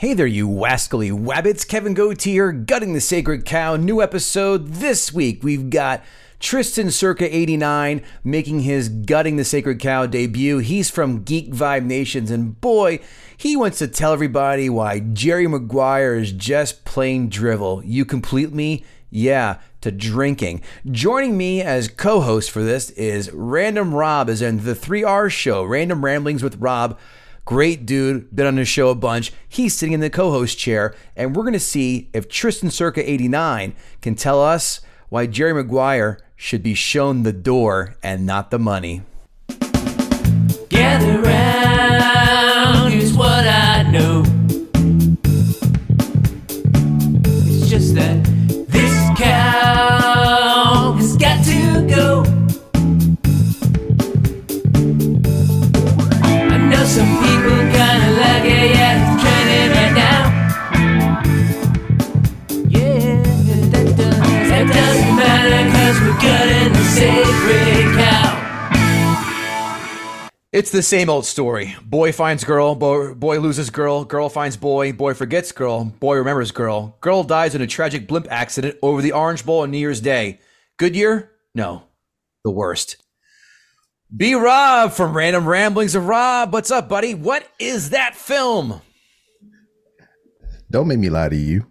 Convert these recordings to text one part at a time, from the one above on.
Hey there, you wascally wabbits. Kevin Goatee here, Gutting the Sacred Cow. New episode this week. We've got Tristan circa 89 making his Gutting the Sacred Cow debut. He's from Geek Vibes Nation, and boy, he wants to tell everybody why Jerry Maguire is just plain drivel. You complete me? Yeah, to drinking. Joining me as co host for this is Random Rob, as in the 3R show, Random Ramblings with Rob. Great dude, been on the show a bunch. He's sitting in the co host chair, and we're going to see if Tristan Circa 89 can tell us why Jerry Maguire should be shown the door and not the money. Gather It's the same old story. Boy finds girl, boy, boy loses girl, girl finds boy, boy forgets girl, boy remembers girl. Girl dies in a tragic blimp accident over the Orange Bowl on New Year's Day. Good year? No. The worst. B Rob from Random Ramblings of Rob. What's up, buddy? What is that film? Don't make me lie to you.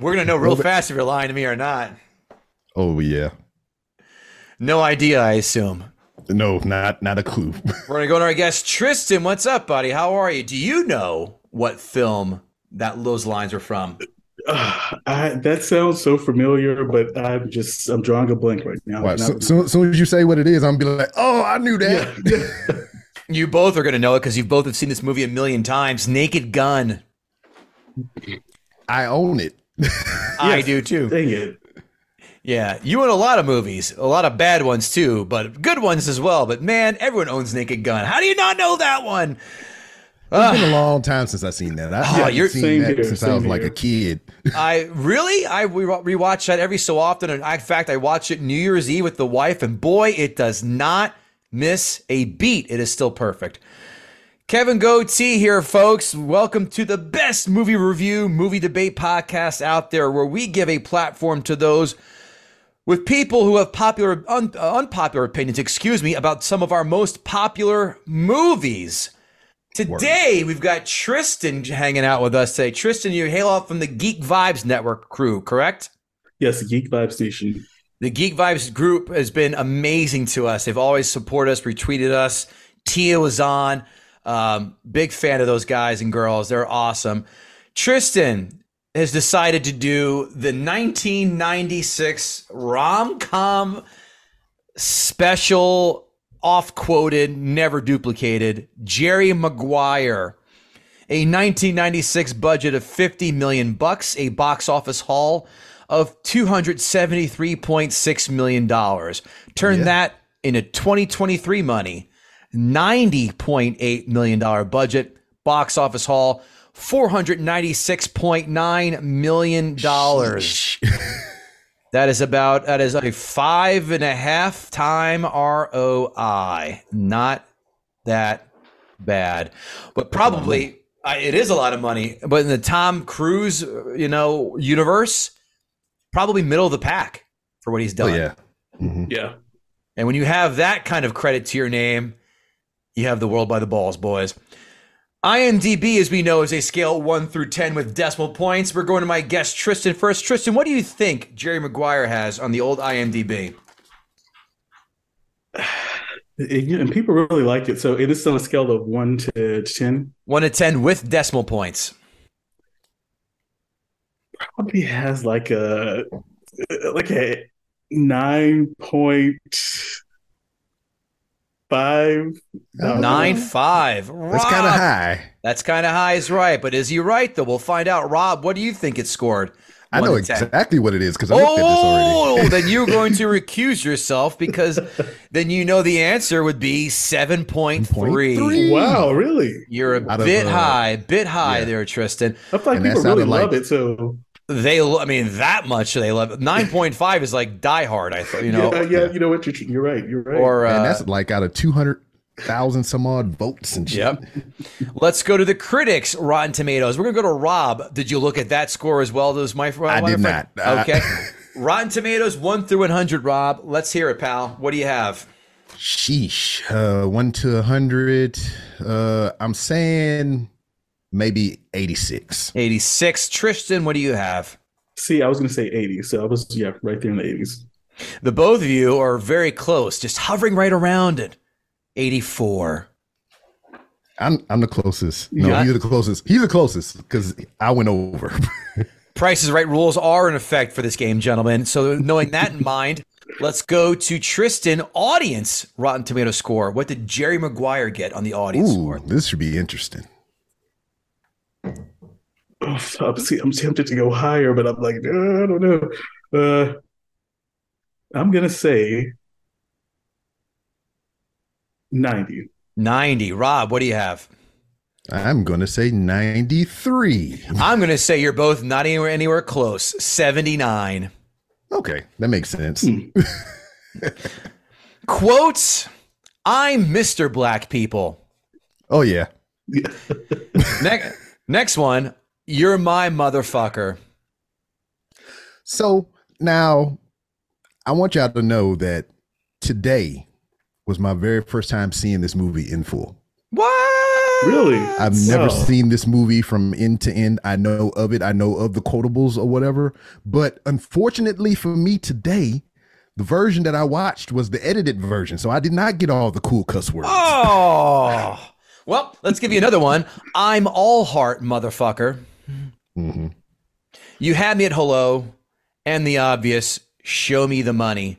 We're gonna know real fast if you're lying to me or not. Oh yeah. No idea, I assume. No, not not a clue. We're gonna go to our guest Tristan. What's up, buddy? How are you? Do you know what film that those lines are from? Uh, I, that sounds so familiar, but I'm just I'm drawing a blank right now. Wow, Not- so, so, soon as you say what it is, I'm gonna be like, oh, I knew that. yeah. You both are going to know it because you both have seen this movie a million times. Naked Gun. I own it. I Yes. do too. Dang it. Yeah, you own a lot of movies, a lot of bad ones too, but good ones as well. But man, everyone owns Naked Gun. How do you not know that one? It's been a ah. long time since I've seen that. I Oh, haven't you're- seen Same that here, since I was same like a kid. I really, I re- rewatch that every so often, and in fact, I watch it New Year's Eve with the wife, and boy, it does not miss a beat. It is still perfect. Kevin Goatee here, folks. Welcome to the best movie review, movie debate podcast out there, where we give a platform to those with people who have popular, un, uh, unpopular opinions, excuse me, about some of our most popular movies. Today, we've got Tristan hanging out with us today. Tristan, you hail off from the Geek Vibes Network crew, correct? Yes, the Geek Vibes Nation. The Geek Vibes group has been amazing to us. They've always supported us, retweeted us. Tia was on. Um, big fan of those guys and girls. They're awesome. Tristan has decided to do the 1996 rom com special, off quoted, never duplicated Jerry Maguire. A 1996 budget of 50 million bucks, a box office haul of 273.6 million dollars. Turn Yeah. that into 2023 money. 90.8 million dollar budget, box office haul 496.9 million dollars. That is about that is a five and a half time ROI. Not that bad, but probably I, it is a lot of money. But in the Tom Cruise, you know, universe, probably middle of the pack for what he's Oh done. yeah. Mhm. Yeah. And when you have that kind of credit to your name, you have the world by the balls, boys. IMDb, as we know, is a scale 1 through 10 with decimal points. We're going to my guest, Tristan, first. Tristan, what do you think Jerry Maguire has on the old IMDb? And people really like it. So it is on a scale of one to ten. 1 to 10 with decimal points. Probably has like a like a nine point five. Nine five. That's kind of high. That's kind of high, is right. But is he right, though? We'll find out. Rob, what do you think it scored? I know exactly what it is because I looked at this already. Oh, then you're going to recuse yourself because then you know the answer would be 7.3. 7.3. Wow, really? You're a Out of, bit uh, high, bit high yeah. there, Tristan. I feel like And people really sounded love it. So They, lo- I mean, that much they love 9.5 is like Die Hard, I thought, you know, yeah, yeah, you know what? You're, you're right. You're right. or and uh, that's like out of 200,000 some odd votes and shit. Yep. Let's go to the critics, Rotten Tomatoes. We're gonna go to Rob. Did you look at that score as well? Those my, my I did friend? not. Uh, Okay. Rotten Tomatoes one through one hundred. Rob, let's hear it, pal. What do you have? Sheesh. Uh, 1 to 100. Uh, I'm saying maybe 86. Eighty six. Tristan, what do you have? See, I was going to say 80. So I was, yeah, right there in the 80s. The both of you are very close, just hovering right around it. Eighty four. I'm I'm the closest. No, Yeah. he's the closest. He's the closest because I went over. Prices Right rules are in effect for this game, gentlemen. So knowing that in mind, let's go to Tristan. Audience Rotten Tomato score. What did Jerry Maguire get on the audience Ooh, score? this should be interesting. Oh, I'm, see, I'm tempted to go higher, but I'm like, uh, I don't know. Uh, I'm going to say 90. 90. Rob, what do you have? I'm going to say 93. I'm going to say you're both not anywhere, anywhere close. 79. Okay, that makes sense. Quotes I'm Mr. Black People. Oh yeah. Next, next one. You're my motherfucker. So now I want y'all to know that today was my very first time seeing this movie in full. What? Really? I've never Wow. seen this movie from end to end. I know of it. I know of the quotables or whatever. But unfortunately for me today, the version that I watched was the edited version. So I did not get all the cool cuss words. Oh. Well, let's give you another one. I'm all heart, motherfucker. Mhm. You had me at hello and the obvious show me the money.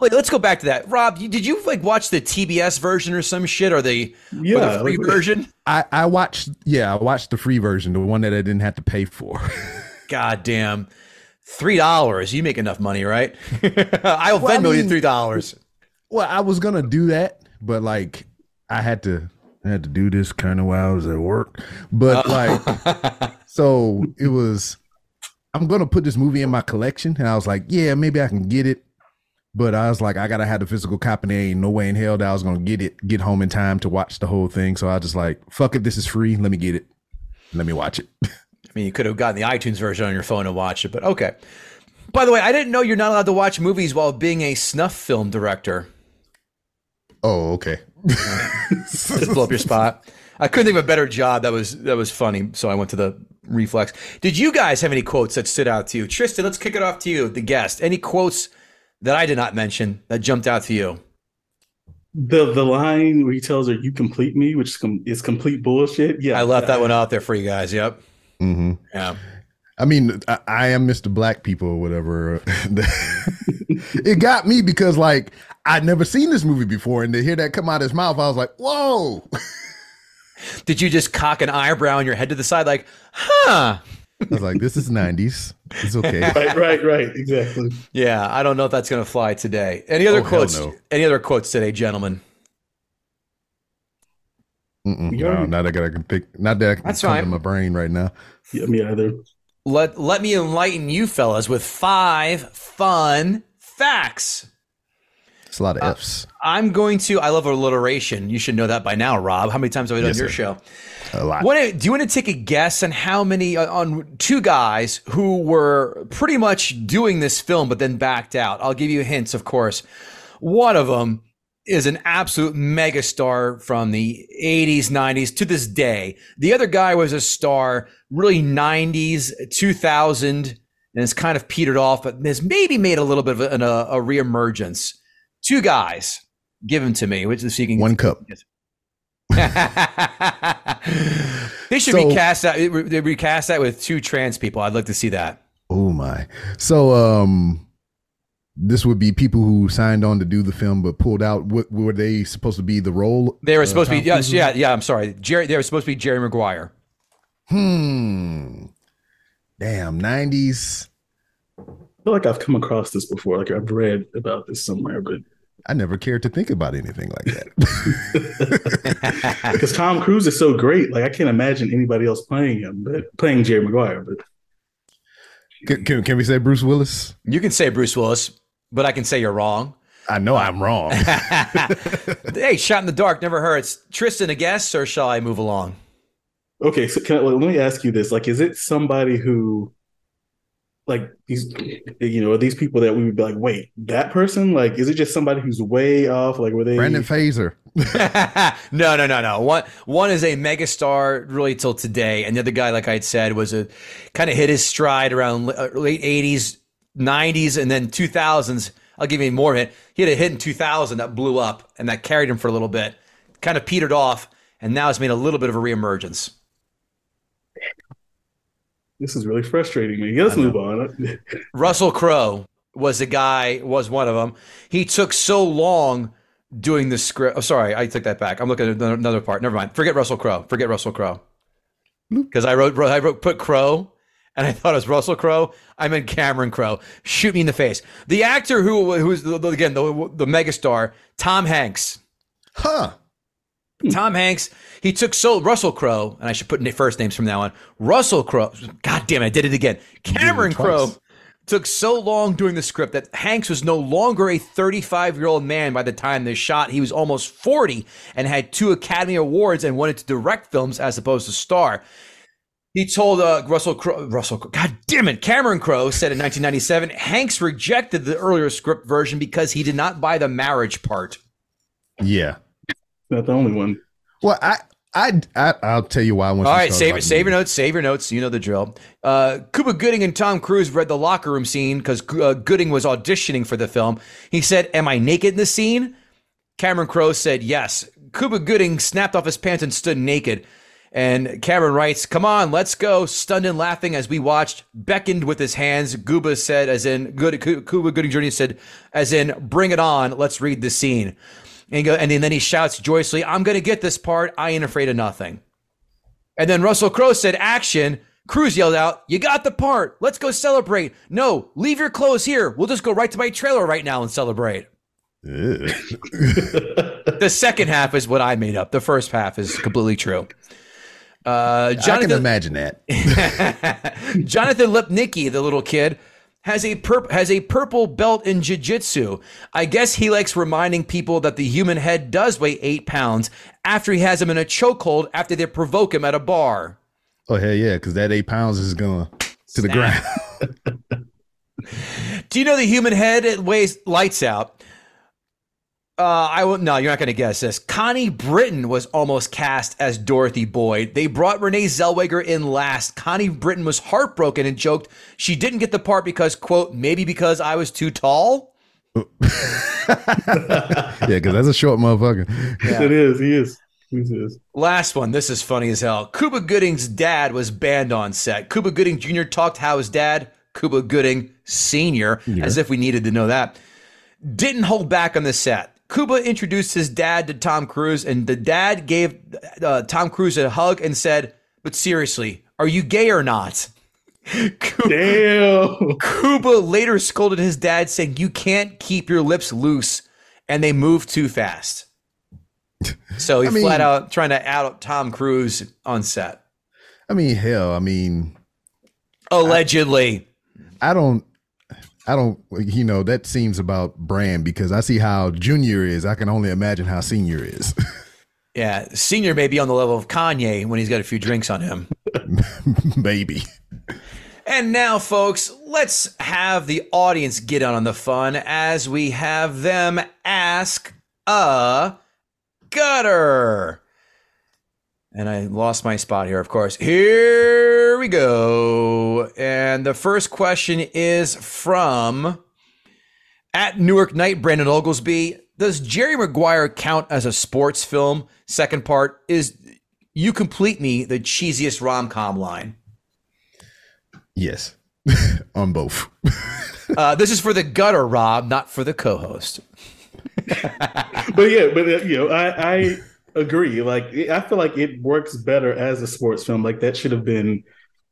Wait, let's go back to that. Rob, you, did you like watch the TBS version or some shit or the, or Yeah. the free like- version? I, I watched, yeah, I watched the free version, the one that I didn't have to pay for. God damn. Three dollars. You make enough money, right? I'll Well, I Venmo you three dollars. well, I was gonna do that, but like I had to I had to do this kind of while I was at work. But oh. like so it was I'm gonna put this movie in my collection. And I was like, yeah, maybe I can get it. But I was like, I gotta have the physical copy. There ain't no way in hell that I was gonna get it, get home in time to watch the whole thing. So I just like, fuck it, this is free. Let me get it. Let me watch it. I mean, you could have gotten the iTunes version on your phone and watched it, but okay. By the way, I didn't know you're not allowed to watch movies while being a snuff film director. Oh, okay. Just blow up your spot. I couldn't think of a better job. That was that was funny. So I went to the reflex. Did you guys have any quotes that stood out to you? Tristan, let's kick it off to you, the guest. Any quotes that I did not mention that jumped out to you? The the line where he tells her, "You complete me," which is, com- is complete bullshit. Yeah, I left that one out there for you guys. Yep. Mm-hmm. Yeah. I mean, I, I am Mr. Black People or whatever. it got me because like I'd never seen this movie before, and to hear that come out of his mouth, I was like, "Whoa!" Did you just cock an eyebrow and your head to the side, like, huh? I was like, "This is '90s. It's okay." Right, right, right. Exactly. Yeah, I don't know if that's going to fly today. Any other Oh, quotes? no. Any other quotes today, gentlemen? Mm-mm, no, not that I can think. Not that I can That's come fine. to my brain right now. Yeah, me either. Let let me enlighten you fellas with five fun facts. It's a lot of F's. I'm going to. I love alliteration. You should know that by now, Rob. How many times have I done Yes, your sir. show? A lot. What, do you want to take a guess on how many uh, on two guys who were pretty much doing this film but then backed out? I'll give you hints, of course. One of them is an absolute megastar from the 80s, 90s to this day. The other guy was a star, really 90s, 2000, and it's kind of petered off, but has maybe made a little bit of a, a, a reemergence. Two guys, give them to me. Which is seeking One cup. they should So- recast that. They recast that with two trans people. I'd like to see that. Oh my. So um this would be people who signed on to do the film but pulled out. What were they supposed to be the role? They were uh, supposed to be yes, yeah, yeah. I'm sorry, Jerry. They were supposed to be Jerry Maguire. Hmm. Damn, 90s. I feel like I've come across this before. Like I've read about this somewhere, but I never cared to think about anything like that. because Tom Cruise is so great, like I can't imagine anybody else playing him, but playing Jerry Maguire. But can, can, can we say Bruce Willis? You can say Bruce Willis, but I can say you're wrong. I know I'm wrong. hey, shot in the dark never hurts. Tristan, a guess, or shall I move along? okay, so can I, well, let me ask you this: like, is it somebody who, like these, you know, are these people that we would be like, wait, that person? Like, is it just somebody who's way off? Like, were they? Brandon Fraser. no, no, no, no. One one is a megastar really till today, and the other guy, like I had said, was a kind of hit his stride around uh, late '80s, '90s, and then 2000s. I'll give you more of it. He had a hit in 2000 that blew up, and that carried him for a little bit. Kind of petered off, and now has made a little bit of a reemergence. This is really frustrating me. Let's move on. Russell Crowe was the guy, was one of them. He took so long doing the script. Oh, sorry, I took that back. I'm looking at another- another part. Never mind. Forget Russell Crowe. Forget Russell Crowe. Because I wrote, I wrote, put Crowe, and I thought it was Russell Crowe. I meant Cameron Crowe. Shoot me in the face. The actor who, who was the, the- again the the megastar, Tom Hanks. Huh. Tom Hanks, he took so Russell Crowe, and I should put first names from now on. Russell Crowe, God damn it, I did it again. Cameron. Crowe took so long doing the script that Hanks was no longer a 35 year old man by the time they shot. He was almost 40 and had two Academy Awards and wanted to direct films as opposed to star. He told uh, Russell Crowe, Russell, Crowe- God damn it, Cameron Crowe said in 1997, Hanks rejected the earlier script version because he did not buy the marriage part. Yeah. Not the only one. Well, I, I, I, I'll tell you why. Once All you right, save about it. Save your notes. Save your notes. You know the drill. Uh, Cuba Gooding and Tom Cruise read the locker room scene because uh, Gooding was auditioning for the film. He said, "Am I naked in the scene?" Cameron Crowe said, "Yes." Cuba Gooding snapped off his pants and stood naked. And Cameron writes, "Come on, let's go!" Stunned and laughing as we watched, beckoned with his hands. Guba said, as in Good, Cuba Gooding Jr. said, as in, "Bring it on! Let's read the scene." And, go, and then he shouts joyously, "I'm going to get this part. I ain't afraid of nothing." And then Russell Crowe said, Action. Cruise yelled out, You got the part. Let's go celebrate. No, leave your clothes here. We'll just go right to my trailer right now and celebrate. The second half is what I made up. The first half is completely true. Uh, I can imagine that. Jonathan Lipnicki, the little kid, has a purp- has a purple belt in jiu-jitsu. I guess he likes reminding people that the human head does weigh eight pounds after he has him in a chokehold after they provoke him at a bar. Oh hell yeah, because that eight pounds is gonna to the ground. Do you know the human head it weighs lights out? Uh, I will. No, you're not going to guess this. Connie Britton was almost cast as Dorothy Boyd. They brought Renee Zellweger in last. Connie Britton was heartbroken and joked she didn't get the part because, quote, maybe because I was too tall. yeah, because that's a short motherfucker. It is. He is. He is. Last one. This is funny as hell. Cuba Gooding's dad was banned on set. Cuba Gooding Jr. talked how his dad, Cuba Gooding Sr., as if we needed to know that, didn't hold back on the set. Cuba introduced his dad to Tom Cruise, and the dad gave uh, Tom Cruise a hug and said, But seriously, are you gay or not? Cuba, Damn. Cuba later scolded his dad, saying, You can't keep your lips loose, and they move too fast. So he I mean- flat out trying to out Tom Cruise on set. I mean, hell, I mean, Allegedly. I don't, I don't, you know, that seems about brand because I see how Junior is. I can only imagine how Senior is. Yeah. Senior may be on the level of Kanye when he's got a few drinks on him. Maybe. And now, folks, let's have the audience get on the fun as we have them ask a gutter. And I lost my spot here, of course. Here we go. And the first question is from at Newark Night, Brandon Oglesby. Does Jerry Maguire count as a sports film? Second part is You Complete Me, the cheesiest rom com line. Yes, on both. Uh, this is for the gutter, Rob, not for the co host. but yeah, but uh, you know, I, I agree. Like, I feel like it works better as a sports film. Like that should have been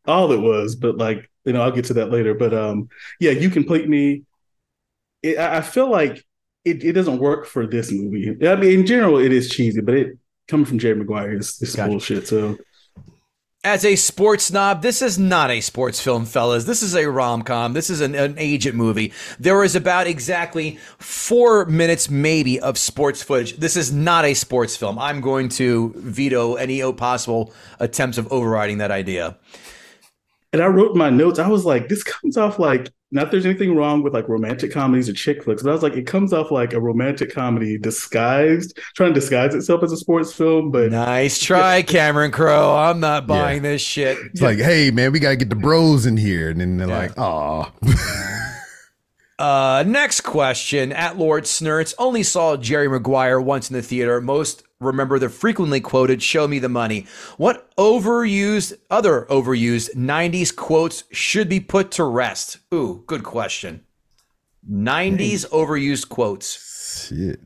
all it was. But like, you know, I'll get to that later. But um, yeah, you complete me. It, I feel like it, it doesn't work for this movie. I mean, in general, it is cheesy, but it coming from Jerry Maguire is, is Gotcha. bullshit. So As a sports snob, this is not a sports film, fellas. This is a rom com. This is an, an agent movie. There is about exactly four minutes, maybe, of sports footage. This is not a sports film. I'm going to veto any possible attempts of overriding that idea. And I wrote my notes, I was like, this comes off like not that there's anything wrong with like romantic comedies or chick flicks, but I was like, it comes off like a romantic comedy disguised, trying to disguise itself as a sports film. But Nice try, Cameron Crowe. I'm not buying this shit. It's like, hey man, we gotta get the bros in here, and then they're Yeah. like, oh, Uh, next question at Lord Snurts. Only saw Jerry Maguire once in the theater. Most remember the frequently quoted "Show me the money." What overused, other overused '90s quotes should be put to rest? Ooh, good question. '90s overused quotes. shit.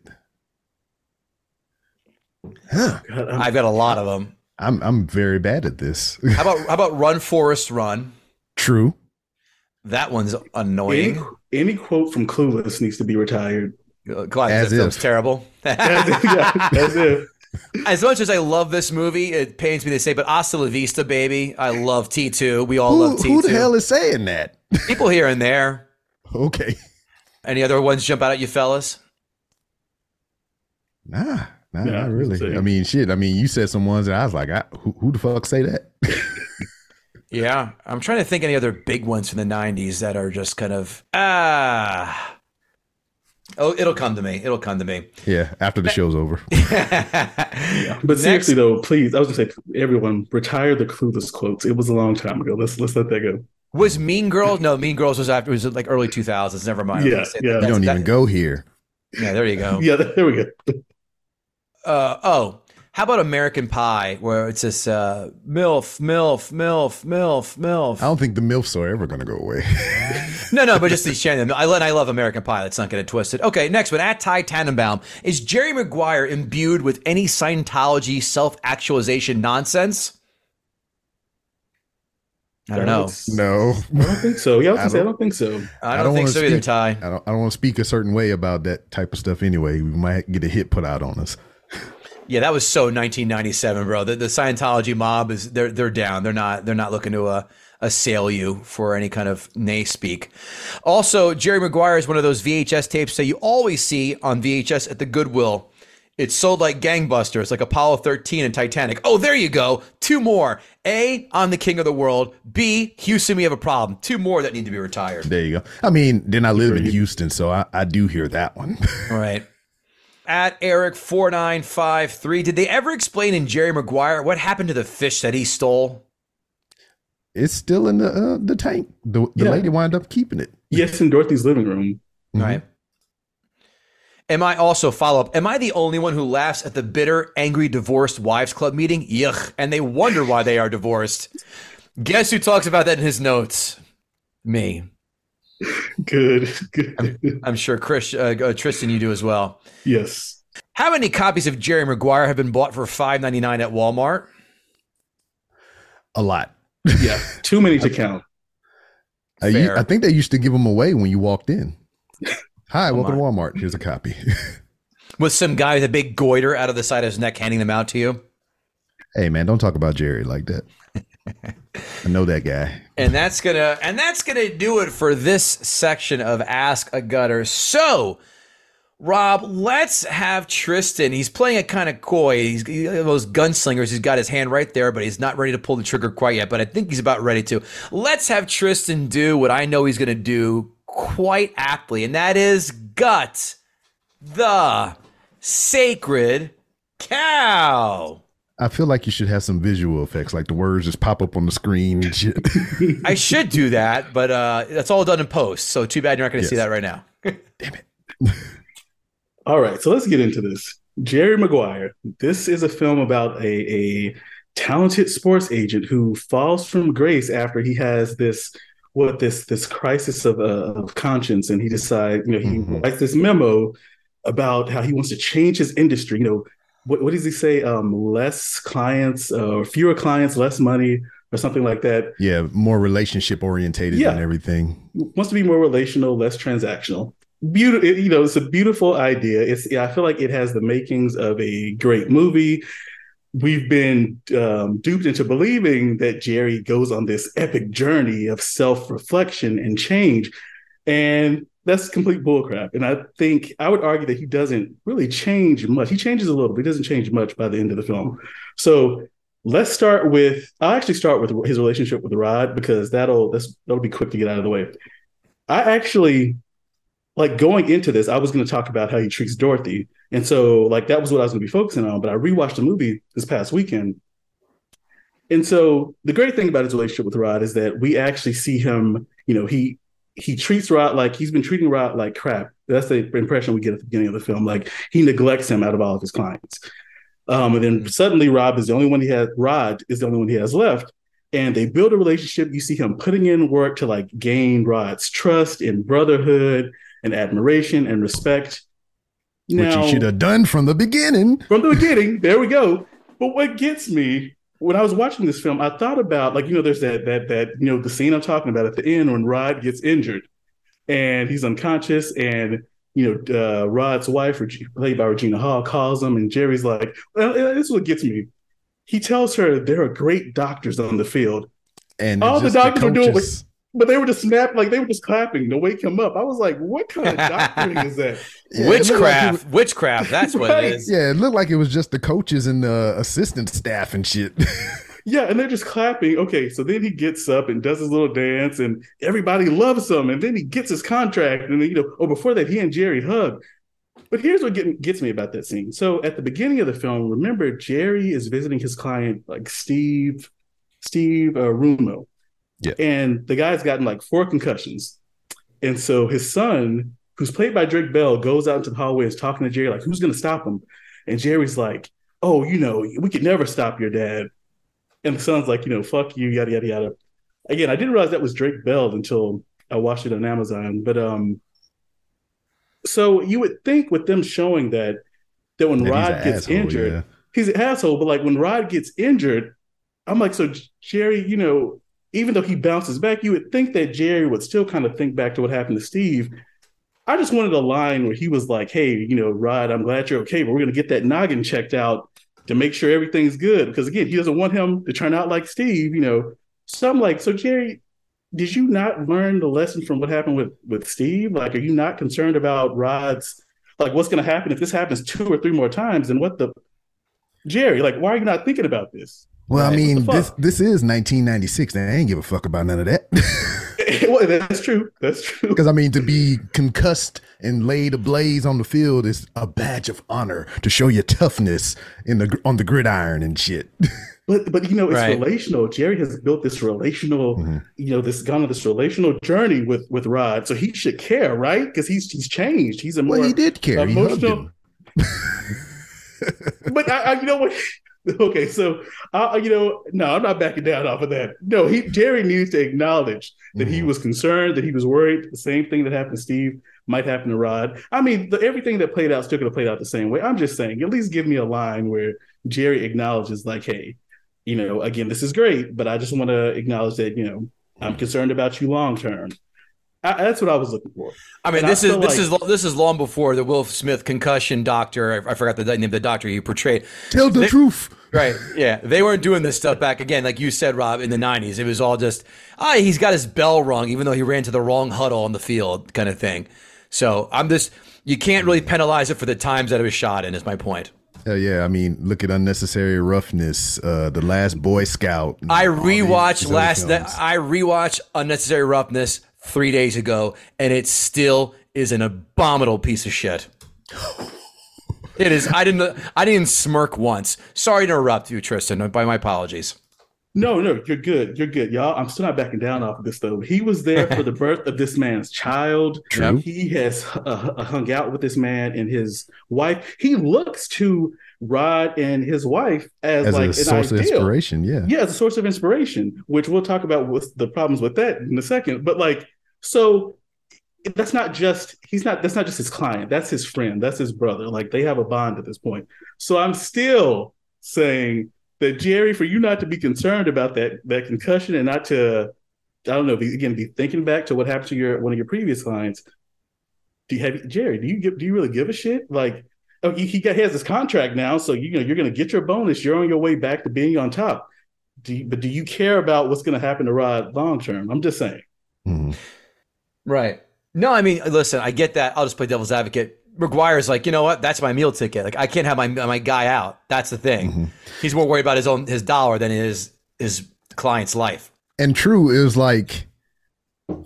Huh. God, I'm- I've got a lot of them. I'm I'm very bad at this. How about how about "Run Forrest Run"? True. That one's any, annoying. any quote from Clueless needs to be retired. Glad As that film's if. terrible. That's, yeah, that's it. As much as I love this movie, it pains me to say, but hasta la vista, baby. I love T2. We all Who, love T2. who the hell is saying that? People here and there. Okay. Any other ones jump out at you, fellas? Nah, nah, Yeah, not really. same. I mean, shit. I mean, you said some ones that I was like, I, who, who the fuck say that? Yeah. I'm trying to think any other big ones from the 90s that are just kind of, ah. Oh, it'll come to me. It'll come to me. Yeah, after the show's over. But seriously though, please, I was gonna say, everyone retire the Clueless quotes. It was a long time ago. Let's let's let that go. Was Mean Girls? No, Mean Girls was after, It was like early 2000s. Never mind. Yeah, yeah. that- You don't that- even go here. Yeah, there you go. Yeah, there we go. Uh, oh, how about American Pie, where it's this uh, MILF, MILF, MILF, MILF, MILF? I don't think the MILFs are ever going to go away. No, no, but just these channel. I, I love American Pie. Let's not get it twisted. Okay, next one. At Ty Tannenbaum. Is Jerry Maguire imbued with any Scientology self actualization nonsense? I don't know. no. I don't think so. Yeah, I I gonna say I don't- don't think so. I I don't, don't think wanna so either, Ty. I don't, I don't want to speak a certain way about that type of stuff anyway. We might get a hit put out on us. Yeah, that was so 1997, bro. The, the Scientology mob is they're they're down. They're not they're not looking to uh, assail you for any kind of nay speak. Also, Jerry Maguire is one of those VHS tapes that you always see on VHS at the Goodwill. It's sold like gangbusters, like Apollo 13 and Titanic. Oh, there you go. Two more. A, I'm the king of the world. B, Houston, we have a problem. Two more that need to be retired. There you go. I mean, then I live in Houston, so I, I do hear that one. All right. At Eric4953, did they ever explain in Jerry Maguire what happened to the fish that he stole? it's still in the uh, the tank. The, the Yeah. lady wound up keeping it. Yes, in Dorothy's living room. Mhm. Right. Am I also follow up? Am I the only one who laughs at the bitter, angry divorced wives club meeting? Yuck. And they wonder why they are divorced. Guess who talks about that in his notes? Me. Good. Good. I'm sure Chris, uh, uh, Tristan, you do as well. yes. How many copies of Jerry Maguire have been bought for $5.99 at Walmart? A lot. Yeah. Too many to count. Uh, you- I think they used to give them away when you walked in. Hi, welcome to Walmart. Here's a copy. With some guy with a big goiter out of the side of his neck handing them out to you? hey, man, don't talk about Jerry like that. I know that guy. And that's gonna and that's gonna do it for this section of Ask a Gutter. So, Rob, let's have Tristan. He's playing it kind of coy. He's he- those gunslingers. He's got his hand right there, but he's not ready to pull the trigger quite yet. But I think he's about ready to. Let's have Tristan do what I know he's gonna do quite aptly, and that is gut the sacred cow. I feel like you should have some visual effects, like the words just pop up on the screen and shit. I should do that, but uh, that's all done in post. So too bad you're not going to see that right now. Damn it. All right, so let's get into this. Jerry Maguire. This is a film about a, a talented sports agent who falls from grace after he has this what this this crisis of, uh, of conscience, and he decides, you know, he Mhm. writes this memo about how he wants to change his industry. You know, what, what does he say? Um, less clients, uh, fewer clients, less money, or something like that. Yeah, more relationship orientated Yeah. and everything. wants to be more relational, less transactional. Beautiful, you know, it's a beautiful idea. It's yeah, I feel like it has the makings of a great movie. We've been um, duped into believing that Jerry goes on this epic journey of self-reflection and change, and that's complete bullcrap. And I think I would argue that he doesn't really change much. He changes a little, but he doesn't change much by the end of the film. So let's start with. I'll actually start with his relationship with Rod because that'll that's, that'll be quick to get out of the way. I actually like going into this, I was going to talk about how he treats Dorothy. And so, like, that was what I was going to be focusing on. But I rewatched the movie this past weekend. And so, the great thing about his relationship with Rod is that we actually see him, you know, he, he treats Rod like he's been treating Rod like crap. That's the impression we get at the beginning of the film. Like he neglects him out of all of his clients. Um, and then suddenly Rob is the only one he has. Rod is the only one he has left, and they build a relationship. You see him putting in work to like gain Rod's trust and brotherhood and admiration and respect. Which Now, you should have done from the beginning. from the beginning. There we go. But what gets me when I was watching this film, I thought about like you know, there's that that that you know the scene I'm talking about at the end when Rod gets injured and he's unconscious and you know uh, Rod's wife, played by Regina Hall, calls him and Jerry's like, well, this is what gets me. He tells her there are great doctors on the field, And All the doctors are doing coaches- but they were just snapping, like they were just clapping to wake him up. I was like, what kind of doctoring is that? Yeah, it looked like witchcraft, was- witchcraft. That's what Right. it is. yeah, it looked like it was just the coaches and the assistant staff and shit. Yeah, and they're just clapping. Okay, so then he gets up and does his little dance, and everybody loves him. And then he gets his contract, and then, you know, oh, before that, he and Jerry hug. But here's what get, gets me about that scene. So at the beginning of the film, remember Jerry is visiting his client, like Steve, Steve uh, Remo, Yeah. and the guy's gotten like four concussions, and so his son, who's played by Drake Bell, goes out into the hallway and is talking to Jerry, like, "Who's going to stop him?" And Jerry's like, "Oh, you know, we could never stop your dad." And the son's like, you know, fuck you, yada yada yada. Again, I didn't realize that was Drake Bell until I watched it on Amazon. But um, so you would think with them showing that that when he's Rod gets asshole, injured, yeah. he's an asshole. But like when Rod gets injured, I'm like, so Jerry, you know, even though he bounces back, you would think that Jerry would still kind of think back to what happened to Steve. I just wanted a line where he was like, "Hey, you know, Rod, I'm glad you're okay, but we're gonna get that noggin checked out to make sure everything's good." Because again, he doesn't want him to turn out like Steve, you know. So I'm like, so Jerry, did you not learn the lesson from what happened with with Steve? Like, are you not concerned about Rod's like what's gonna happen if this happens two or three more times? And what the Jerry, like, why are you not thinking about this? Well, I Right, what mean, this this is 1996. They ain't give a fuck about none of that. well, that's true. That's true. Because I mean, to be concussed and laid ablaze on the field is a badge of honor to show your toughness in the on the gridiron and shit. But but you know, it's Right. relational. Jerry has built this relational, Mhm. you know, this gone on this relational journey with with Rod. So he should care, right? Because he's he's changed. He's a more Well, he did care. He hugged emotional- him. but I, I, you know what? Okay, so uh, you know, no, I'm not backing down off of that. No, he Jerry needs to acknowledge that he Mhm. was concerned, that he was worried. The same thing that happened to Steve might happen to Rod. I mean, the, everything that played out still could have played out the same way. I'm just saying, at least give me a line where Jerry acknowledges, like, hey, you know, again, this is great, but I just want to acknowledge that, you know, I'm concerned about you long term. I, that's what I was looking for. I mean, And I this is this like- is this is long before the Will Smith concussion doctor. I, I forgot the name of the doctor he portrayed. Tell the They- truth. Right. Yeah. They weren't doing this stuff back again, like you said, Rob, in the 90s. It was all just, ah, he's got his bell rung, even though he ran to the wrong huddle on the field, kind of thing. So I'm just, you can't really penalize it for the times that it was shot in, is my point. Uh, yeah, I mean, look at unnecessary roughness. Uh, the Last Boy Scout. I all these- rewatched last, films. I rewatched Unnecessary Roughness three days ago, and it still is an abominable piece of shit. It is. I didn't. I didn't smirk once. Sorry to interrupt you, Tristan. By my apologies. No, no, you're good. You're good, y'all. I'm still not backing down off of this though. He was there for the birth of this man's child. True. He has uh, hung out with this man and his wife. He looks to Rod and his wife as, As like a an source of inspiration, yeah. Yeah, as a source of inspiration, which we'll talk about with the problems with that in a second. But like, so that's not just he's not that's not just his client. That's his friend. That's his brother. Like they have a bond at this point. So I'm still saying that Jerry, for you not to be concerned about that that concussion and not to, I don't know, be, again, be thinking back to what happened to your one of your previous clients. Do you have Jerry? Do you give? Do you really give a shit? Like, oh, he, he got he has this contract now, so you know you're going to get your bonus. You're on your way back to being on top. Do you, but do you care about what's going to happen to Rod long term? I'm just saying. Mhm. Right. No, I mean, listen, I get that. I'll just play devil's advocate. Maguire's like, you know what? That's my meal ticket. Like, I can't have my my guy out. That's the thing. Mm-hmm. He's more worried about his own his dollar than his his client's life. And True is like,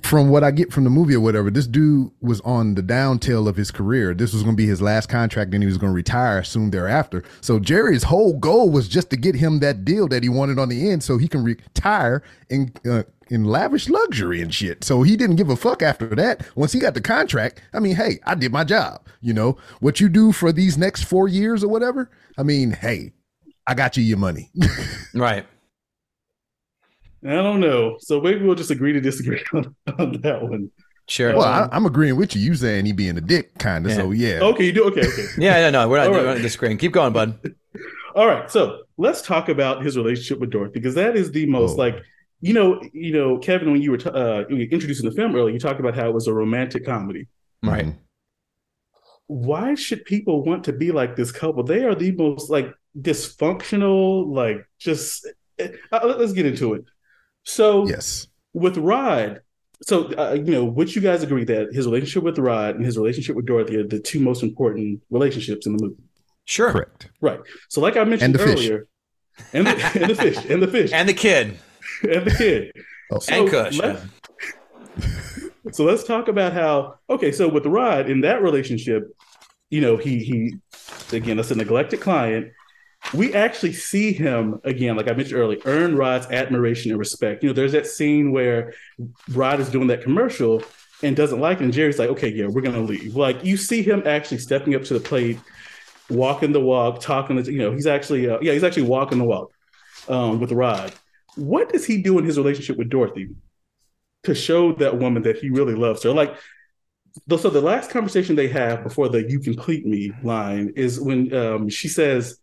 from what I get from the movie or whatever, this dude was on the downtail of his career. This was going to be his last contract, and he was going to retire soon thereafter. So Jerry's whole goal was just to get him that deal that he wanted on the end, so he can retire in uh, in lavish luxury and shit. So he didn't give a fuck after that. Once he got the contract, I mean, hey, I did my job. You know what you do for these next four years or whatever. I mean, hey, I got you your money. Right. I don't know. So maybe we'll just agree to disagree on, on that one. Sure. well, I, I'm agreeing with you. You saying he being a dick, kind of. Yeah. So yeah. Okay, you do. Okay, okay. yeah, no, no, we're not, All right. we're not disagreeing. Keep going, bud. All right, so let's talk about his relationship with Dorothy because that is the most Oh. like you know, you know, Kevin. When you were t- uh, when you were introducing the film earlier, you talked about how it was a romantic comedy. Right. Mhm. Why should people want to be like this couple? They are the most like dysfunctional, like just. Uh, let's get into it. So Yes. with Rod, so uh, you know, would you guys agree that his relationship with Rod and his relationship with Dorothy are the two most important relationships in the movie? Sure. Correct. Right. So, like I mentioned And the fish. earlier, and the, and the fish, and the fish, And the kid. and the kid. Oh. And Cush. let- so let's talk about how okay. So with Rod in that relationship, you know, he he again, that's a neglected client. We actually see him again, like I mentioned earlier, earn Rod's admiration and respect. You know, there's that scene where Rod is doing that commercial and doesn't like it, and Jerry's like, "Okay, yeah, we're gonna leave." Like you see him actually stepping up to the plate, walking the walk, talking. The, you know, he's actually uh, yeah, he's actually walking the walk um, with Rod. What does he do in his relationship with Dorothy to show that woman that he really loves her? Like, so the last conversation they have before the "You complete me" line is when um, she says,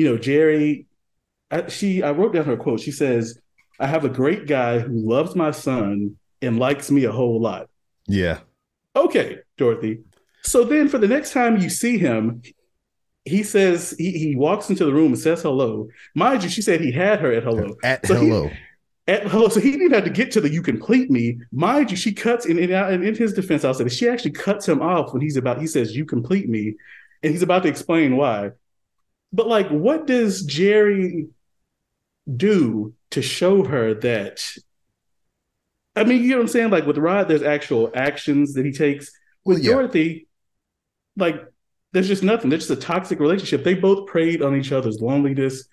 "You know, Jerry." I, she I wrote down her quote. She says, "I have a great guy who loves my son and likes me a whole lot." Yeah. Okay, Dorothy. So then for the next time you see him, he says he, he walks into the room and says hello. Mind you, she said he had her at hello. At So he- hello. At hello. So he didn't have to get to the you complete me. Mind you, she cuts in in, in, in his defense, I'll say that she actually cuts him off when he's about he says you complete me, and he's about to explain why. But like, what does Jerry do to show her that? I mean, you know what I'm saying? Like with Rod, there's actual actions that he takes. With Well, yeah. Dorothy, like there's just nothing. There's just a toxic relationship. They both preyed on each other's loneliness,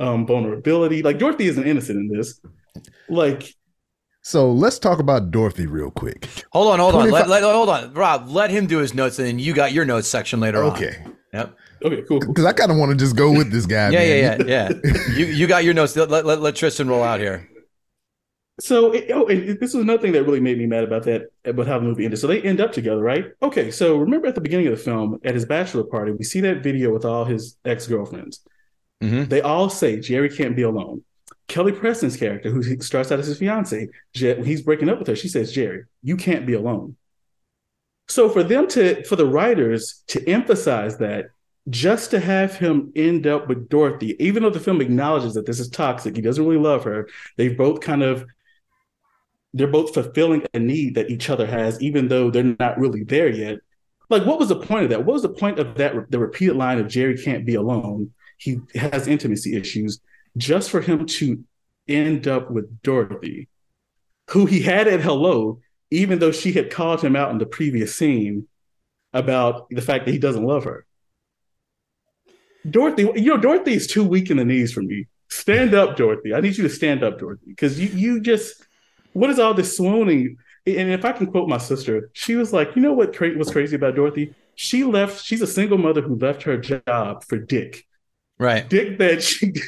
um, vulnerability. Like Dorothy isn't innocent in this. Like So let's talk about Dorothy real quick. Hold on, hold on. Let, let- hold on. Rob, let him do his notes and then you got your notes section later on. Okay. Yep. Okay, cool. cool. Because I kind of want to just go with this guy. Yeah, man. yeah, yeah, yeah. you you got your notes. Let, let, let, let Tristan roll out here. So, it, oh, and this was another thing that really made me mad about that, about how the movie ended. So they end up together, right? Okay, so remember at the beginning of the film, at his bachelor party, we see that video with all his ex girlfriends. Mhm. They all say Jerry can't be alone. Kelly Preston's character, who starts out as his fiance, when he's breaking up with her, she says, "Jerry, you can't be alone." So for them to, for the writers to emphasize that, just to have him end up with Dorothy, even though the film acknowledges that this is toxic, he doesn't really love her. They've both kind of they're both fulfilling a need that each other has, even though they're not really there yet. Like, what was the point of that? What was the point of that? The repeated line of Jerry can't be alone. He has intimacy issues, just for him to end up with Dorothy, who he had at hello, even though she had called him out in the previous scene about the fact that he doesn't love her. Dorothy, you know, Dorothy is too weak in the knees for me. Stand up, Dorothy. I need you to stand up, Dorothy, because you you just what is all this swooning? And if I can quote my sister, she was like, you know what cra- was crazy about Dorothy? She left. She's a single mother who left her job for Dick. Right. Dick that she for Dick that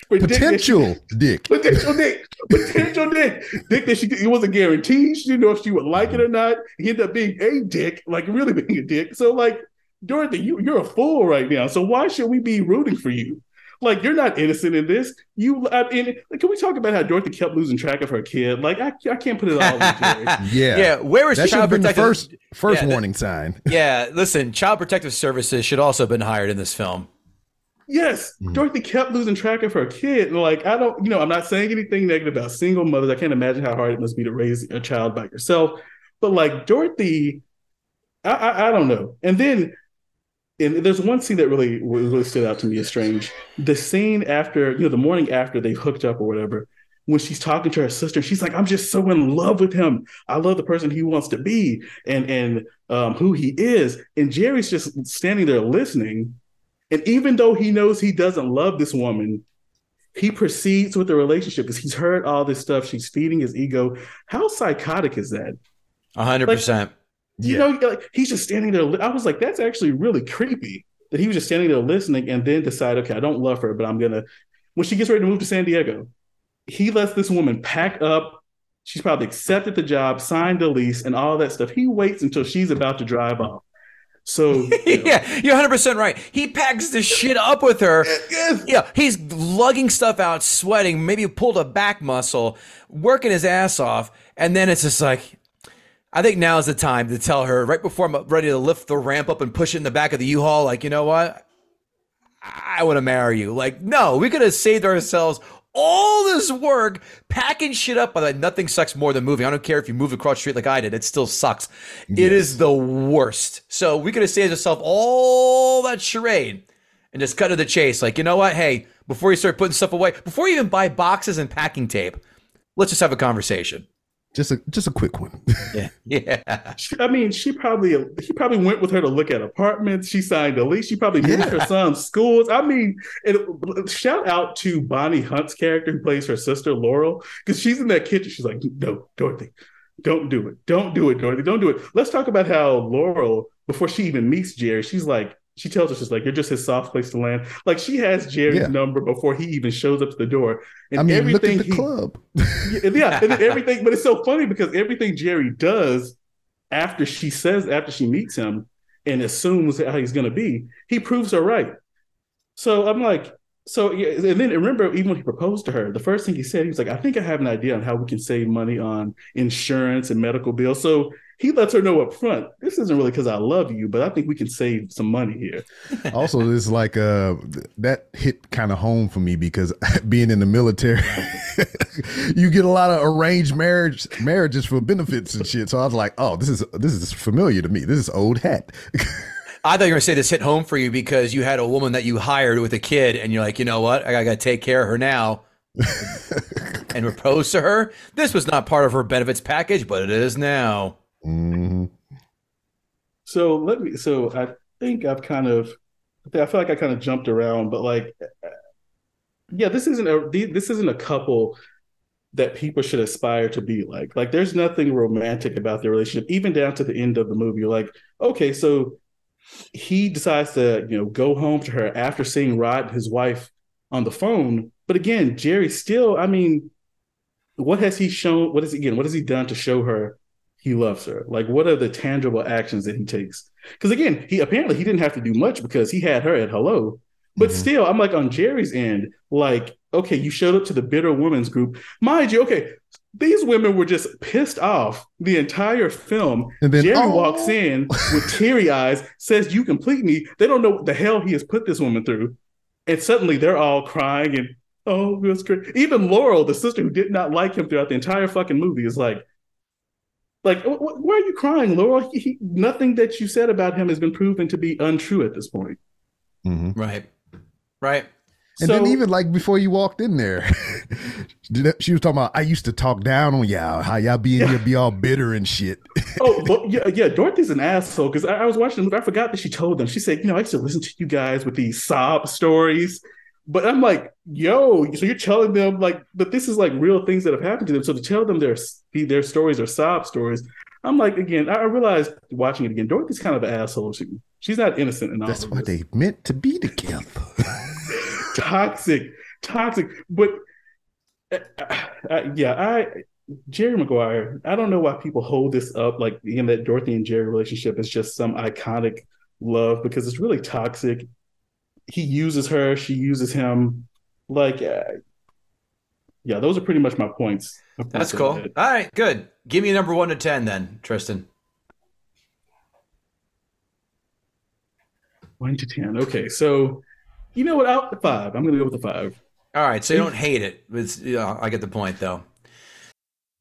she- Potential dick. Potential dick. Potential dick. Dick that she it wasn't guaranteed. She didn't know if she would like it or not. He ended up being a dick, like really being a dick. So like Dorothy, you, you're a fool right now. So why should we be rooting for you? Like you're not innocent in this. You I mean, can we talk about how Dorothy kept losing track of her kid? Like I, I can't put it all on Jerry. Yeah. Yeah. Where was That should child have been the protective? first first Yeah, that- warning sign. Yeah. Listen, child protective services should also have been hired in this film. Yes, Mhm. Dorothy kept losing track of her kid. And like, I don't, you know, I'm not saying anything negative about single mothers. I can't imagine how hard it must be to raise a child by yourself. But like Dorothy, I, I, I don't know. And then, and there's one scene that really, really stood out to me as strange. The scene after, you know, the morning after they hooked up or whatever, when she's talking to her sister, she's like, "I'm just so in love with him. I love the person he wants to be, and and um, who he is." And Jerry's just standing there listening. And even though he knows he doesn't love this woman, he proceeds with the relationship because he's heard all this stuff. She's feeding his ego. How psychotic is that? A hundred percent. You know, like he's just standing there. I was like, that's actually really creepy that he was just standing there listening and then decide, okay, I don't love her, but I'm gonna. When she gets ready to move to San Diego, he lets this woman pack up. She's probably accepted the job, signed the lease, and all that stuff. He waits until she's about to drive off. So you know, yeah, you're 100 percent right. He packs this shit up with her. Yeah, he's lugging stuff out, sweating, maybe pulled a back muscle, working his ass off, and then it's just like, I think now is the time to tell her right before I'm ready to lift the ramp up and push it in the back of the U-Haul. Like, you know what? I want to marry you. Like, no, we could have saved ourselves all this work packing shit up. But nothing sucks more than moving. I don't care if you move across the street like I did; it still sucks. It is the worst. So we could have saved ourselves all that charade and just cut to the chase. Like, you know what? Hey, before you start putting stuff away, before you even buy boxes and packing tape, let's just have a conversation. Just a just a quick one. Yeah, yeah. She- I mean, she probably he probably went with her to look at apartments. She signed a lease. She probably moved her son's schools. I mean, and shout out to Bonnie Hunt's character who plays her sister Laurel because she's in that kitchen. She's like, "No, Dorothy, don't do it. Don't do it, Dorothy. Don't do it." Let's talk about how Laurel, before she even meets Jerry, she's like. She tells us, she's like, you're just his soft place to land. Like, she has Jerry's Yeah. number before he even shows up to the door. And I mean, everything the he, club. yeah, yeah, and everything, but it's so funny because everything Jerry does after she says after she meets him and assumes how he's going to be, he proves her right. So I'm like, so yeah, and then remember, even when he proposed to her, the first thing he said, he was like, "I think I have an idea on how we can save money on insurance and medical bills." So he lets her know up front, "This isn't really because I love you, but I think we can save some money here." also it's like uh that hit kind of home for me because being in the military you get a lot of arranged marriage marriages for benefits and shit so i was like oh this is this is familiar to me this is old hat I thought you were going to say this hit home for you because you had a woman that you hired with a kid, and you're like, you know what? I got to take care of her now and propose to her. This was not part of her benefits package, but it is now. Mhm. So let me. So I think I've kind of. I feel like I kind of jumped around, but like, yeah, this isn't a this isn't a couple that people should aspire to be like. Like, there's nothing romantic about their relationship, even down to the end of the movie. You're like, okay, so he decides to you know go home to her after seeing Rod and his wife on the phone. But again, Jerry still. I mean, what has he shown? What is again? What has he done to show her he loves her? Like, what are the tangible actions that he takes? Because again, he apparently he didn't have to do much because he had her at hello. But Mhm. still, I'm like on Jerry's end, like, okay, you showed up to the bitter women's group. Mind you, okay, these women were just pissed off the entire film. And then, Jerry oh. walks in with teary eyes, says, You complete me. They don't know what the hell he has put this woman through. And suddenly they're all crying and, oh, it was great. Even Laurel, the sister who did not like him throughout the entire fucking movie, is like, like, wh- wh- why are you crying, Laurel? He, he, nothing that you said about him has been proven to be untrue at this point. Mhm. Right. Right. And So- then even like before you walked in there, she was talking about I used to talk down on y'all, how y'all be in here be all bitter and shit. oh, but yeah, yeah. Dorothy's an asshole because I, I was watching. the movie. I forgot that she told them. She said, "You know, I used to listen to you guys with these sob stories." But I'm like, "Yo, so you're telling them like, but this is like real things that have happened to them. So to tell them their their stories are sob stories, I'm like, again, I I realized watching it again. Dorothy's kind of an asshole. She, she's not innocent in all That's why this. they meant to be together. toxic, toxic. But uh, uh, yeah, I Jerry Maguire. I don't know why people hold this up like in that Dorothy and Jerry relationship is just some iconic love because it's really toxic. He uses her, she uses him. Like, uh, yeah, those are pretty much my points. That's cool. All right, good. Give me a number one to ten then, Tristan. One to ten. Okay, so you know what? Out the five. I'm going to go with the five. All right, so you don't hate it. It's, yeah, I get the point though.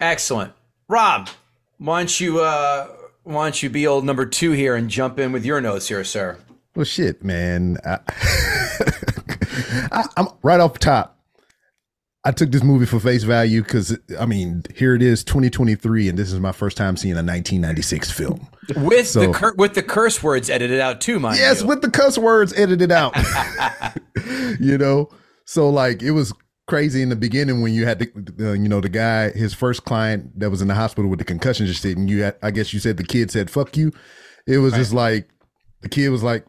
Excellent, Rob. Why don't you uh, why don't you be old number two here and jump in with your notes here, sir? Well, shit, man. I, I, I'm right off the top. I took this movie for face value because I mean, here it is, 2023, and this is my first time seeing a 1996 film. With So- the cur- with the curse words edited out too, mind Yes, you. with the cuss words edited out. you know, so like it was crazy in the beginning when you had the, uh, you know, the guy, his first client that was in the hospital with the concussion just said, and you had, I guess you said the kid said, "Fuck you." It was just like the kid was like,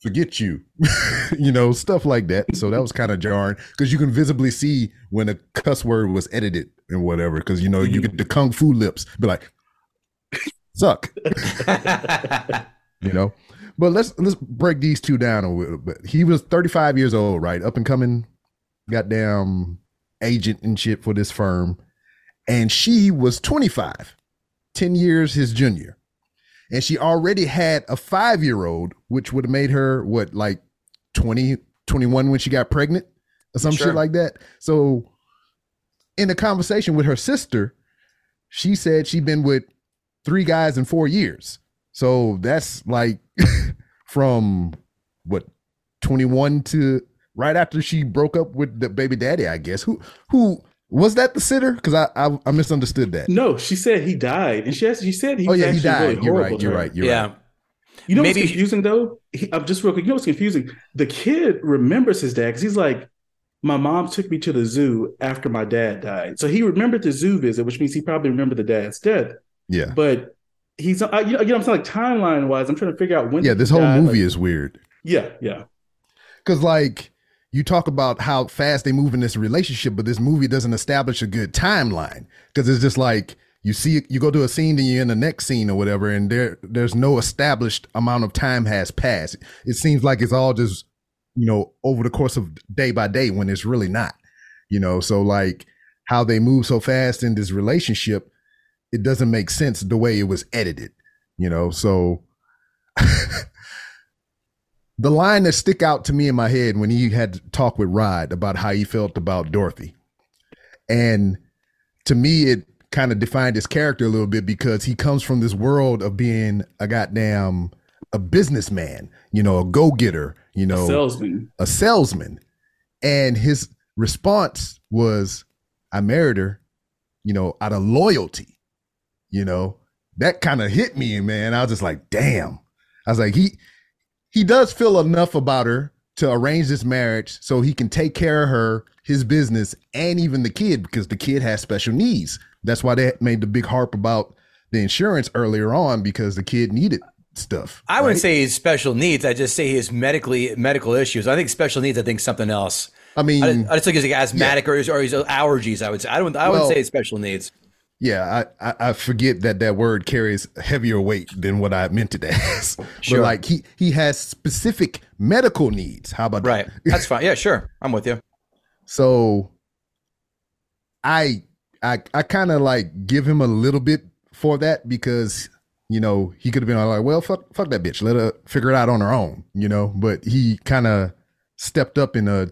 "Forget you," you know, stuff like that. So that was kind of jarring because you can visibly see when a cuss word was edited and whatever. Because you know you get the kung fu lips, be like, "Suck." you know. But let's let's break these two down a little bit. He was 35 years old, right? Up and coming, goddamn agent and shit for this firm. And she was 25, 10 years his junior. And she already had a five year old, which would have made her what, like 20, 21 when she got pregnant or some Sure. shit like that. So in a conversation with her sister, she said she'd been with three guys in four years. So that's like from what 21 to right after she broke up with the baby daddy, I guess. Who who was that the sitter? Because I, I I misunderstood that. No, she said he died, and she asked, she said he oh was yeah, he died. really you're horrible right. You're right. You're yeah. right. You know Maybe- what's confusing though? He, I'm just real quick. You know what's confusing? The kid remembers his dad because he's like, my mom took me to the zoo after my dad died, so he remembered the zoo visit, which means he probably remembered the dad's death. Yeah. But he's, I, you know, again, I'm saying like timeline wise, I'm trying to figure out when. Yeah, this whole die, movie like- is weird. Yeah, yeah. Because like you talk about how fast they move in this relationship, but this movie doesn't establish a good timeline. Because it's just like you see you go to a scene, then you're in the next scene or whatever, and there there's no established amount of time has passed. It seems like it's all just you know over the course of day by day when it's really not. You know, so like how they move so fast in this relationship, it doesn't make sense the way it was edited. You know, so the line that stick out to me in my head when he had to talk with Rod about how he felt about Dorothy. And to me, it kind of defined his character a little bit because he comes from this world of being a goddamn a businessman, you know, a go-getter, you know, Salesman. a salesman. And his response was, I married her, you know, out of loyalty. You know, that kind of hit me, man. I was just like, damn. I was like, he he does feel enough about her to arrange this marriage so he can take care of her, his business, and even the kid because the kid has special needs. That's why they made the big harp about the insurance earlier on because the kid needed stuff. I wouldn't say his special needs. I just say his medically medical issues. I think special needs. I think something else. I mean, I, I just think he's like asthmatic or, his, or his allergies. I would say. I don't. I Well- wouldn't say special needs. Yeah, I, I I forget that that word carries heavier weight than what I meant it as. Sure. But like he he has specific medical needs. How about Right. that? That's fine. Yeah, sure. I'm with you. So I I I kind of like give him a little bit for that because you know he could have been like, well, fuck fuck that bitch, let her figure it out on her own, you know. But he kind of stepped up and uh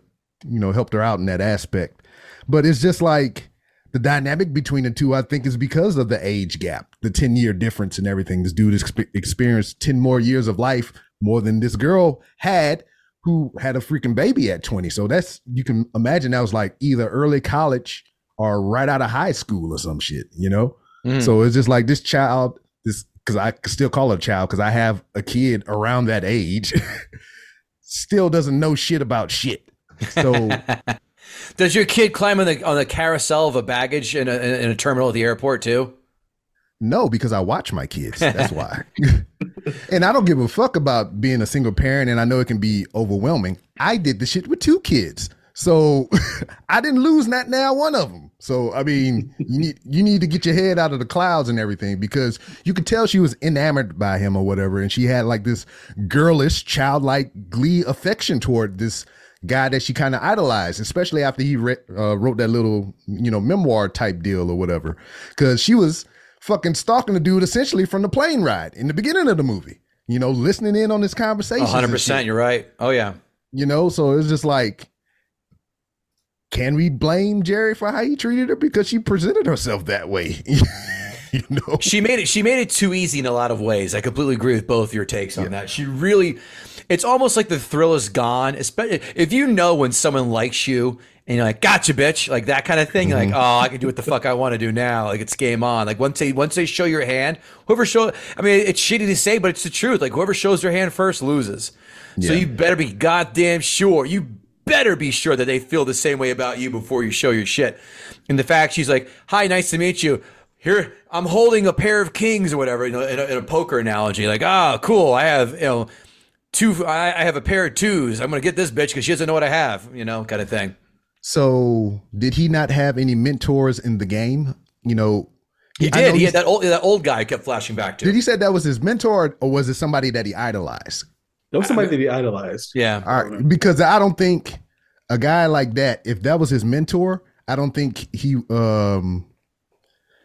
you know helped her out in that aspect. But it's just like the dynamic between the two, I think, is because of the age gap, the 10 year difference and everything. This dude exp- experienced 10 more years of life more than this girl had, who had a freaking baby at 20. So that's, you can imagine that was like either early college or right out of high school or some shit, you know? Mhm. So it's just like this child, this, because I still call her a child because I have a kid around that age, still doesn't know shit about shit. So Does your kid climb on the on the carousel of a baggage in a in a terminal at the airport too? No, because I watch my kids. That's why. and I don't give a fuck about being a single parent, and I know it can be overwhelming. I did the shit with two kids. So I didn't lose not now one of them. So I mean, you need you need to get your head out of the clouds and everything because you could tell she was enamored by him or whatever, and she had like this girlish, childlike glee affection toward this guy that she kind of idolized, especially after he re- uh, wrote that little you know memoir type deal or whatever, because she was fucking stalking the dude essentially from the plane ride in the beginning of the movie. You know, listening in on this conversation. hundred percent. You're right. Oh yeah. You know, so it's just like, can we blame Jerry for how he treated her because she presented herself that way? you know, She made it. She made it too easy in a lot of ways. I completely agree with both your takes on that. She really, it's almost like the thrill is gone. Especially if you know when someone likes you and you're like, "Gotcha, bitch," like that kind of thing. You're like, oh, I can do what the fuck I want to do now. Like it's game on. Like once they once they show your hand, whoever show. I mean, it's shitty to say, but it's the truth. Like whoever shows their hand first loses. So you better be goddamn sure. You better be sure that they feel the same way about you before you show your shit. And the fact she's like, "Hi, nice to meet you." Here, I'm holding a pair of kings or whatever, you know, in a, in a poker analogy. Like, ah, cool. I have, you know, two. I, I have a pair of twos. I'm gonna get this bitch because she doesn't know what I have, you know, kind of thing. so did he not have any mentors in the game? You know, He I know did. He had that old that old guy kept flashing back to. Did he say that was his mentor, or was it somebody that he idolized? That was somebody that he idolized. yeah. All right, because I don't think a guy like that, if that was his mentor, I don't think he um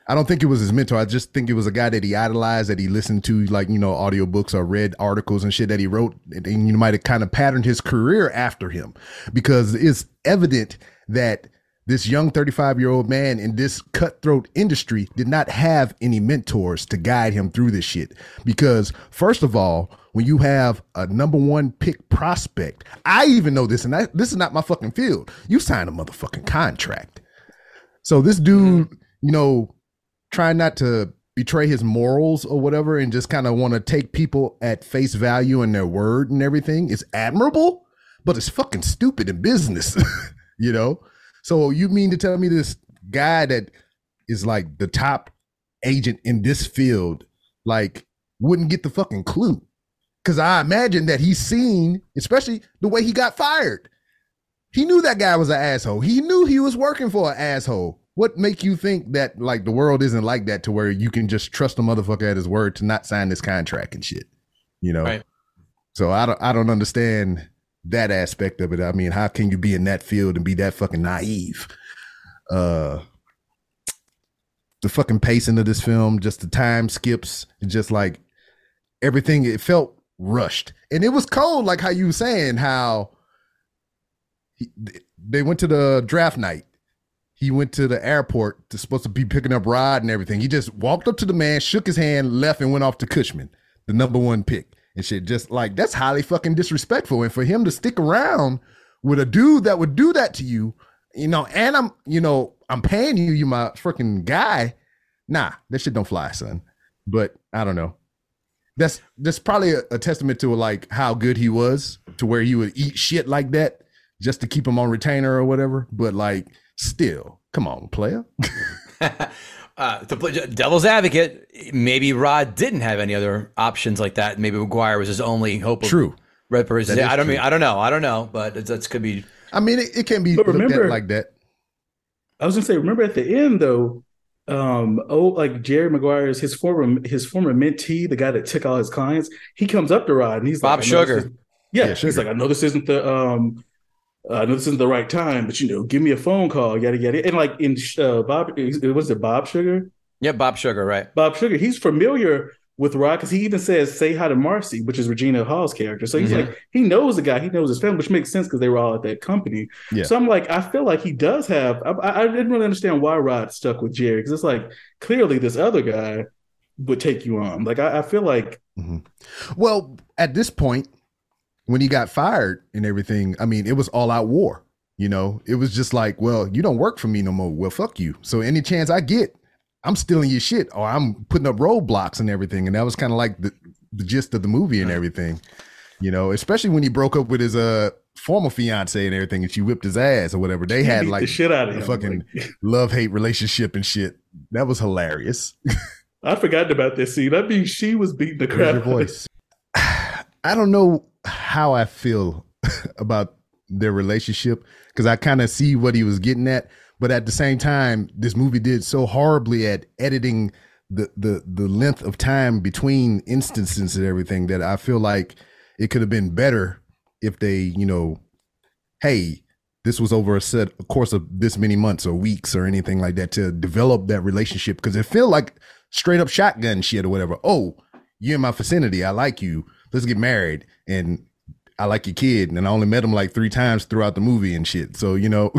I don't think it was his mentor. I just think it was a guy that he idolized, that he listened to, like, you know, audiobooks or read articles and shit that he wrote. And, and you might have kind of patterned his career after him because it's evident that this young 35 year old man in this cutthroat industry did not have any mentors to guide him through this shit. Because, first of all, when you have a number one pick prospect, I even know this, and I, this is not my fucking field. You sign a motherfucking contract. So this dude, mm-hmm. you know, trying not to betray his morals or whatever and just kind of want to take people at face value and their word and everything is admirable, but it's fucking stupid in business, you know? So you mean to tell me this guy that is like the top agent in this field, like, wouldn't get the fucking clue? Because I imagine that he's seen, especially the way he got fired. He knew that guy was an asshole. He knew he was working for an asshole. What make you think that like the world isn't like that to where you can just trust a motherfucker at his word to not sign this contract and shit? You know. Right. So I don't I don't understand that aspect of it. I mean, how can you be in that field and be that fucking naive? Uh the fucking pacing of this film, just the time skips, just like everything it felt rushed. And it was cold, like how you were saying how he, they went to the draft night. He went to the airport to supposed to be picking up Rod and everything. He just walked up to the man, shook his hand, left, and went off to Cushman, the number one pick and shit. Just like that's highly fucking disrespectful. And for him to stick around with a dude that would do that to you, you know, and I'm, you know, I'm paying you, you my freaking guy. Nah, that shit don't fly, son. But I don't know. that's that's probably a, a testament to like how good he was to where he would eat shit like that just to keep him on retainer or whatever. But like, still, come on, player. Uh, to play devil's advocate, maybe Rod didn't have any other options like that. Maybe Maguire was his only hope. Of True. representation. I don't mean. I don't know. I don't know, but that could be. I mean, it, it can be But looked remember- at like that. I was gonna say, remember at the end though, um, oh, like Jerry Maguire's his former his former mentee, the guy that took all his clients, he comes up to Rod and he's Bob like, I Sugar. isn't- Yeah, Yeah, he's like, I know this isn't the um, uh, I know this isn't the right time, but you know, give me a phone call, yada yada. And like in uh, Bob, was it Bob Sugar? Yeah, Bob Sugar, right? Bob Sugar, he's familiar with Rod because he even says "Say hi to Marcy," which is Regina Hall's character. So he's Mhm. like, he knows the guy, he knows his family, which makes sense because they were all at that company. Yeah. So I'm like, I feel like he does have. I, I didn't really understand why Rod stuck with Jerry because it's like clearly this other guy would take you on. Like I, I feel like Well, at this point, when he got fired and everything, I mean, it was all out war. You know, it was just like, well, you don't work for me no more. Well, fuck you. So any chance I get, I'm stealing your shit or I'm putting up roadblocks and everything. And that was kind of like the, the gist of the movie and everything. You know, especially when he broke up with his uh former fiance and everything, and she whipped his ass or whatever. They he had like the shit out of a him. fucking Like, love hate relationship and shit. That was hilarious. I forgot about this scene. I mean, she was beating the crap. your out of him. voice? I don't know how I feel about their relationship because I kind of see what he was getting at, but at the same time, this movie did so horribly at editing the the the length of time between instances and everything that I feel like it could have been better if they, you know, hey, this was over a set a course of this many months or weeks or anything like that to develop that relationship because it feel like straight up shotgun shit or whatever. Oh, you're in my vicinity. I like you. Let's get married. And I like your kid. And I only met him like three times throughout the movie and shit. So, you know,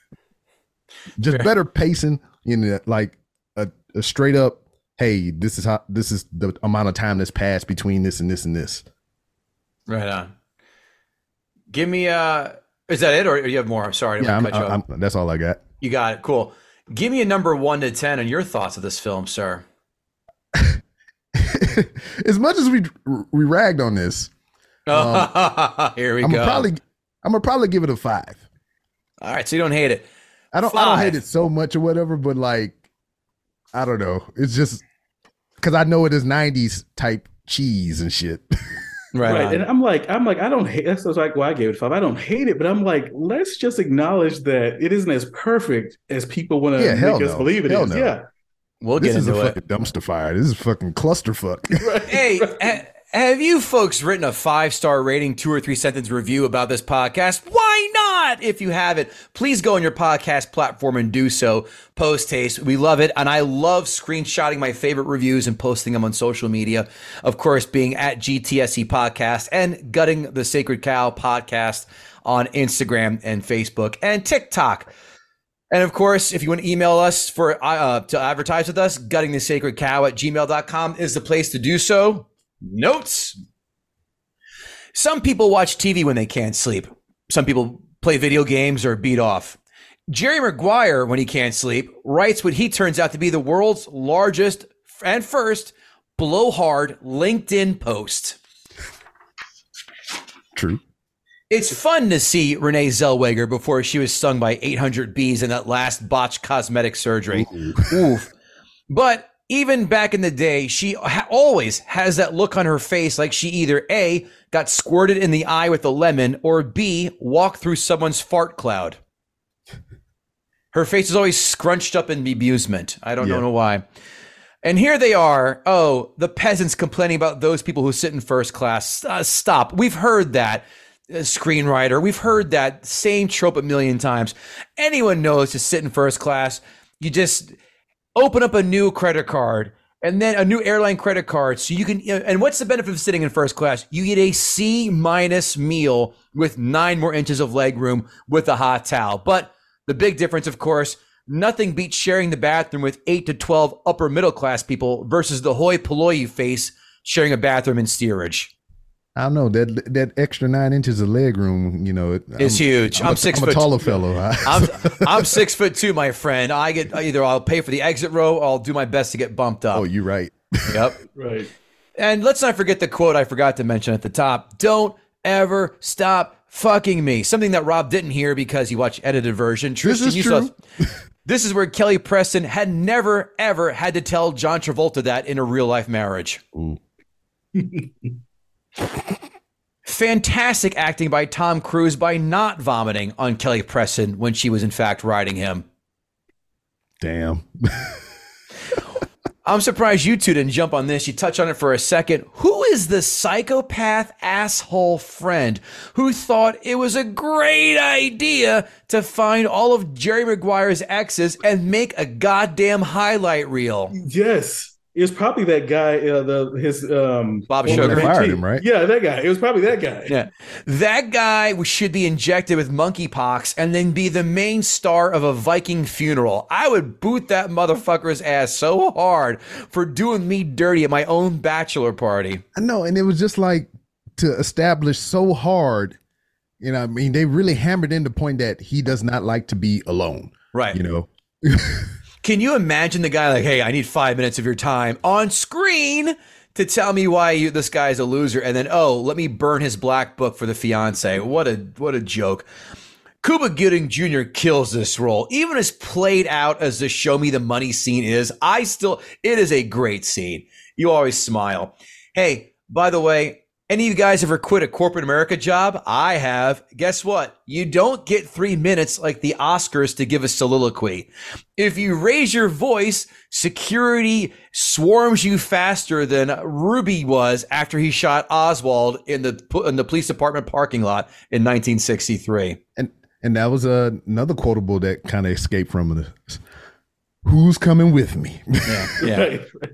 just better pacing in the, like a, a straight up, hey, this is how this is the amount of time that's passed between this and this and this. Right on. Give me uh is that it or you have more? I'm sorry, Yeah, I'm, want to cut you. I'm, that's all I got. You got it. Cool. Give me a number one to ten on your thoughts of this film, sir. as much as we we ragged on this, um, Here we I'm go. gonna probably I'm gonna probably give it a five. All right, so you don't hate it. I don't I don't hate it so much or whatever, but like I don't know. It's just because I know it is '90s type cheese and shit. Right. Right. And I'm like, I'm like, I don't hate that's like why I gave it five. I don't hate it, but I'm like, let's just acknowledge that it isn't as perfect as people want to Yeah, hell make us no. believe it is. Hell no. Yeah. We'll this get is a into it. fucking dumpster fire. This is a fucking clusterfuck. Right. Hey, ha- have you folks written a five star rating, two or three sentence review about this podcast? Why not? If you haven't, please go on your podcast platform and do so. Post haste. We love it. And I love screenshotting my favorite reviews and posting them on social media. Of course, being at GTSC Podcast and Gutting the Sacred Cow Podcast on Instagram and Facebook and TikTok. And of course, if you want to email us for uh, to advertise with us, gutting the sacred cow at gmail.com is the place to do so. Notes. Some people watch TV when they can't sleep. Some people play video games or beat off. Jerry Maguire, when he can't sleep, writes what he turns out to be the world's largest and first blowhard LinkedIn post. True. It's fun to see Renee Zellweger before she was stung by 800 bees in that last botched cosmetic surgery. Oof. But even back in the day, she ha- always has that look on her face like she either A, got squirted in the eye with a lemon, or B, walked through someone's fart cloud. Her face is always scrunched up in bemusement. I don't Yeah. know why. And here they are. Oh, the peasants complaining about those people who sit in first class. Uh, stop. We've heard that, screenwriter. We've heard that same trope a million times. Anyone knows to sit in first class. You just open up a new credit card and then a new airline credit card so you can and what's the benefit of sitting in first class you get a c minus meal with nine more inches of leg room with a hot towel but the big difference of course nothing beats sharing the bathroom with 8 to 12 upper middle class people versus the hoi polloi you face sharing a bathroom in steerage I don't know that that extra nine inches of leg room. You know, it, It's huge. I'm a- six I'm foot- a taller fellow. I'm I'm six foot two, my friend. I get either I'll pay for the exit row or I'll do my best to get bumped up. oh, you're right. Yep. Right. And let's not forget the quote I forgot to mention at the top. Don't ever stop fucking me. Something that Rob didn't hear because he watched edited version. Tristan, is you true. saw This is where Kelly Preston had never ever had to tell John Travolta that in a real life marriage. Ooh. Fantastic acting by Tom Cruise by not vomiting on Kelly Preston when she was in fact riding him. Damn. I'm surprised you two didn't jump on this. You touch on it for a second. Who is the psychopath asshole friend who thought it was a great idea to find all of Jerry Maguire's exes and make a goddamn highlight reel? Yes. It was probably that guy, uh, the his um Bob Sugar. Fired him, right? Yeah, that guy. It was probably that guy. Yeah. That guy should be injected with monkeypox and then be the main star of a Viking funeral. I would boot that motherfucker's ass so hard for doing me dirty at my own bachelor party. I know, and it was just like to establish so hard. You know, I mean, they really hammered in the point that he does not like to be alone. Right. You know, Can you imagine the guy like, hey, I need five minutes of your time on screen to tell me why you, this guy is a loser, and then oh, let me burn his black book for the fiance. What a what a joke. Cuba Gooding Jr. kills this role, even as played out as the "Show Me the Money" scene is. I still, it is a great scene. You always smile. Hey, by the way, any of you guys ever quit a corporate America job? I have. Guess what? You don't get three minutes like the Oscars to give a soliloquy. If you raise your voice, security swarms you faster than Ruby was after he shot Oswald in the in the police department parking lot in 1963. and and that was uh, another quotable that kind of escaped from this. Who's coming with me? Yeah. Right.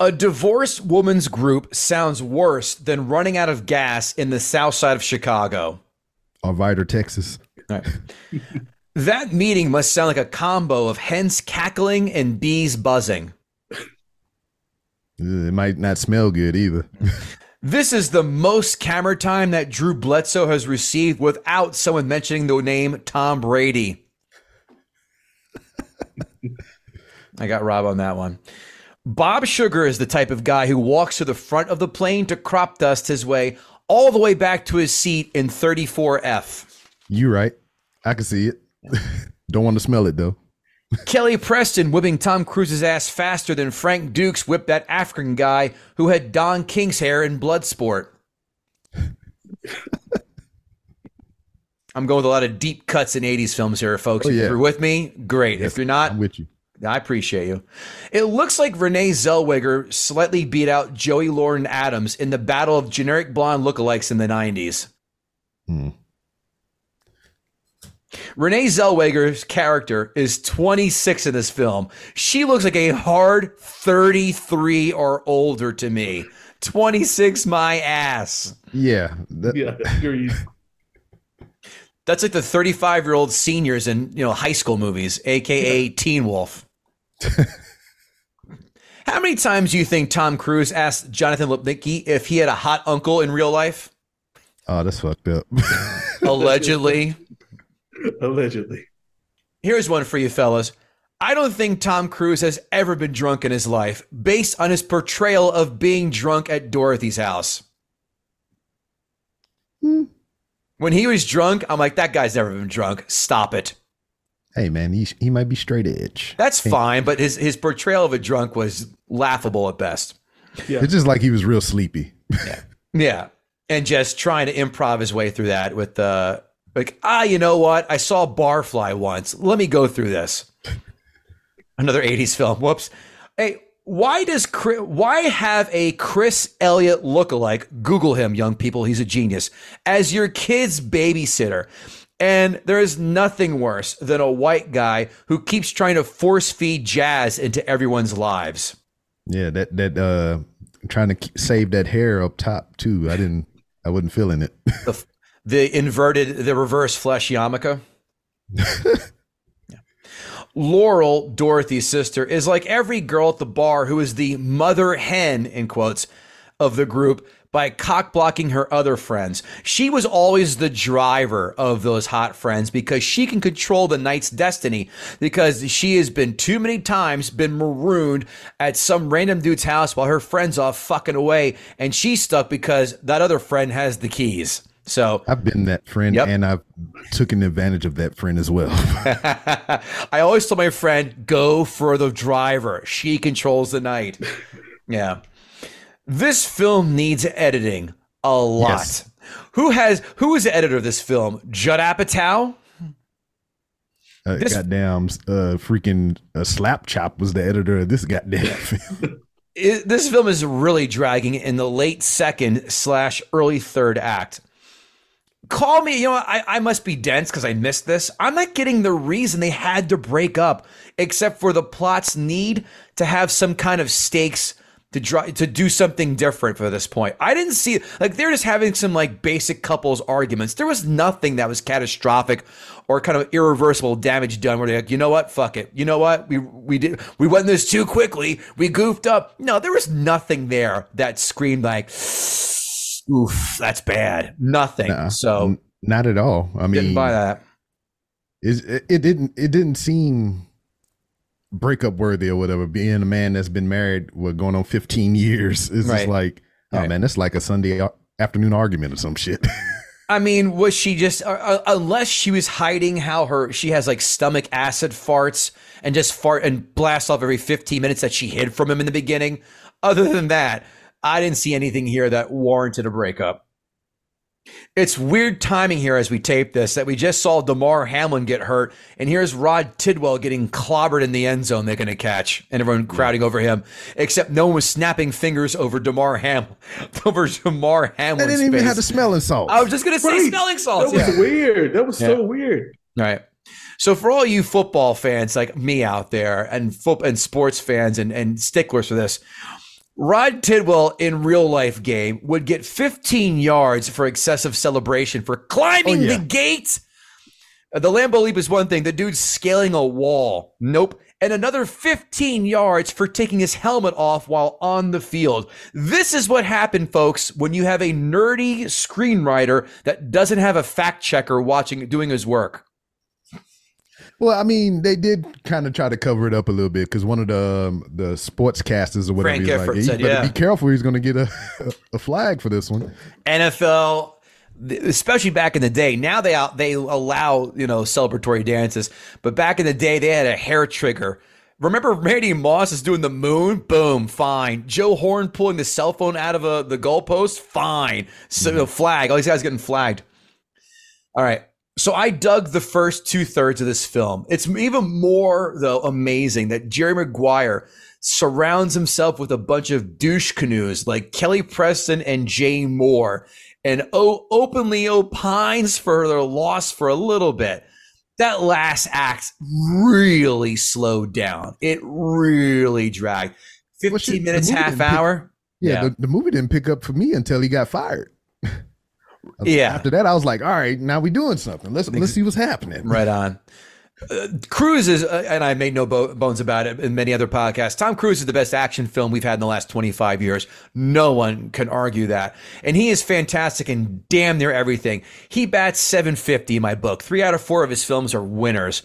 A divorced woman's group sounds worse than running out of gas in the south side of Chicago. Or Arvida, Texas. Right. that meeting must sound like a combo of hens cackling and bees buzzing. It might not smell good either. This is the most camera time that Drew Bledsoe has received without someone mentioning the name Tom Brady. I got Rob on that one. Bob Sugar is the type of guy who walks to the front of the plane to crop dust his way all the way back to his seat in 34F. You right. I can see it. Don't want to smell it though. Kelly Preston whipping Tom Cruise's ass faster than Frank Dux whipped that African guy who had Don King's hair in Bloodsport. I'm going with a lot of deep cuts in 80s films here, folks. Oh, If you're with me, great. if you're not, I'm with you. I appreciate you. It looks like Renee Zellweger slightly beat out Joey Lauren Adams in the battle of generic blonde lookalikes in the 90s. Hmm. Renee Zellweger's character is 26 in this film. She looks like a hard 33 or older to me. 26 my ass. Yeah. that- Yeah, agreed. That's like the 35 year old seniors in you know high school movies, aka Teen Wolf. How many times do you think Tom Cruise asked Jonathan Lipnicki if he had a hot uncle in real life? Oh, that's fucked up. Allegedly. Allegedly. Here's one for you fellas. I don't think Tom Cruise has ever been drunk in his life based on his portrayal of being drunk at Dorothy's house. Hmm. When he was drunk, I'm like, that guy's never been drunk. Stop it. hey man, he he might be straight edge. That's fine, but his, his portrayal of a drunk was laughable at best. It's just like he was real sleepy. Yeah. And just trying to improv his way through that with the, like, ah, you know what? I saw Barfly once. Let me go through this. Another 80s film. Whoops. Hey, why does Chris, why have a Chris Elliott lookalike? Google him, young people. He's a genius. As your kid's babysitter. And there is nothing worse than a white guy who keeps trying to force feed jazz into everyone's lives. Yeah, that that uh trying to save that hair up top too. I didn't I wasn't feeling it. the the inverted the reverse flesh yarmulke. Laurel, Dorothy's sister, is like every girl at the bar who is the mother hen in quotes of the group, by cock blocking her other friends. She was always the driver of those hot friends because she can control the night's destiny because she has been too many times been marooned at some random dude's house while her friends off fucking away and she's stuck because that other friend has the keys. So I've been that friend Yep. and I've taken advantage of that friend as well. I always tell my friend, go for the driver. She controls the night. yeah. This film needs editing a lot. Yes. Who has who is the editor of this film? Judd Apatow? Uh, This- goddamn uh, freaking uh, Slap Chop was the editor of this goddamn film. It- this film is really dragging in the late second slash early third act. Call me, you know, I, I must be dense because I missed this. I'm not getting the reason they had to break up, except for the plot's need to have some kind of stakes to try to do something different for this point. I didn't see like they're just having some like basic couples arguments. There was nothing that was catastrophic or kind of irreversible damage done where they're like, you know what, fuck it. You know what? We we did we went this too quickly. We goofed up. No, there was nothing there that screamed like oof, that's bad. Nothing. Nuh-uh. So N- not at all. I mean, didn't buy that. is- it, it didn't it didn't seem breakup worthy or whatever. Being a man that's been married, what going on fifteen years is Right. just like, oh Right. man, that's like a Sunday afternoon argument or some shit. I mean, was she just uh, uh, unless she was hiding how her she has like stomach acid farts and just fart and blast off every 15 minutes that she hid from him in the beginning. Other than that, I didn't see anything here that warranted a breakup. It's weird timing here as we tape this that we just saw Damar Hamlin get hurt, and here's Rod Tidwell getting clobbered in the end zone, making a catch, and everyone crowding over him. Except no one was snapping fingers over Damar Ham over Damar they Hamlin's didn't even have the smelling salt. I was just gonna say Right. smelling salts. That was Yeah. weird. That was so weird. Right. So for all you football fans like me out there and foot and sports fans and, and sticklers for this, Rod Tidwell in real life game would get 15 yards for excessive celebration for climbing Oh, yeah. the gate. Uh, The Lambeau leap is one thing. The dude's scaling a wall. Nope. And another 15 yards for taking his helmet off while on the field. This is what happened, folks, when you have a nerdy screenwriter that doesn't have a fact checker watching doing his work. Well, I mean, they did kind of try to cover it up a little bit because one of the um, the sportscasters or whatever, Frank like, Gifford "Yeah, said, you better yeah." be careful. He's going to get a a flag for this one. NFL, especially back in the day. Now they out they allow you know celebratory dances, but back in the day they had a hair trigger. Remember Randy Moss is doing the moon? Boom, fine. Joe Horn pulling the cell phone out of a, the goalpost? Fine. So the flag. All these guys getting flagged. All right. So I dug the first two thirds of this film. It's even more though amazing that Jerry Maguire surrounds himself with a bunch of douche canoes like Kelly Preston and Jay Mohr and o- openly opines for their loss for a little bit. That last act really slowed down. It really dragged. 15 Well, minutes, half didn't pick- hour. Yeah, Yeah. The, the movie didn't pick up for me until he got fired. Yeah. After that, I was like, all right, now we doing something. Let's let's see what's happening. Right on. Uh, Cruise is, uh, and I made no bo- bones about it in many other podcasts. Tom Cruise is the best action film we've had in the last 25 years. No one can argue that. And he is fantastic in damn near everything. He bats 750 in my book. Three out of four of his films are winners.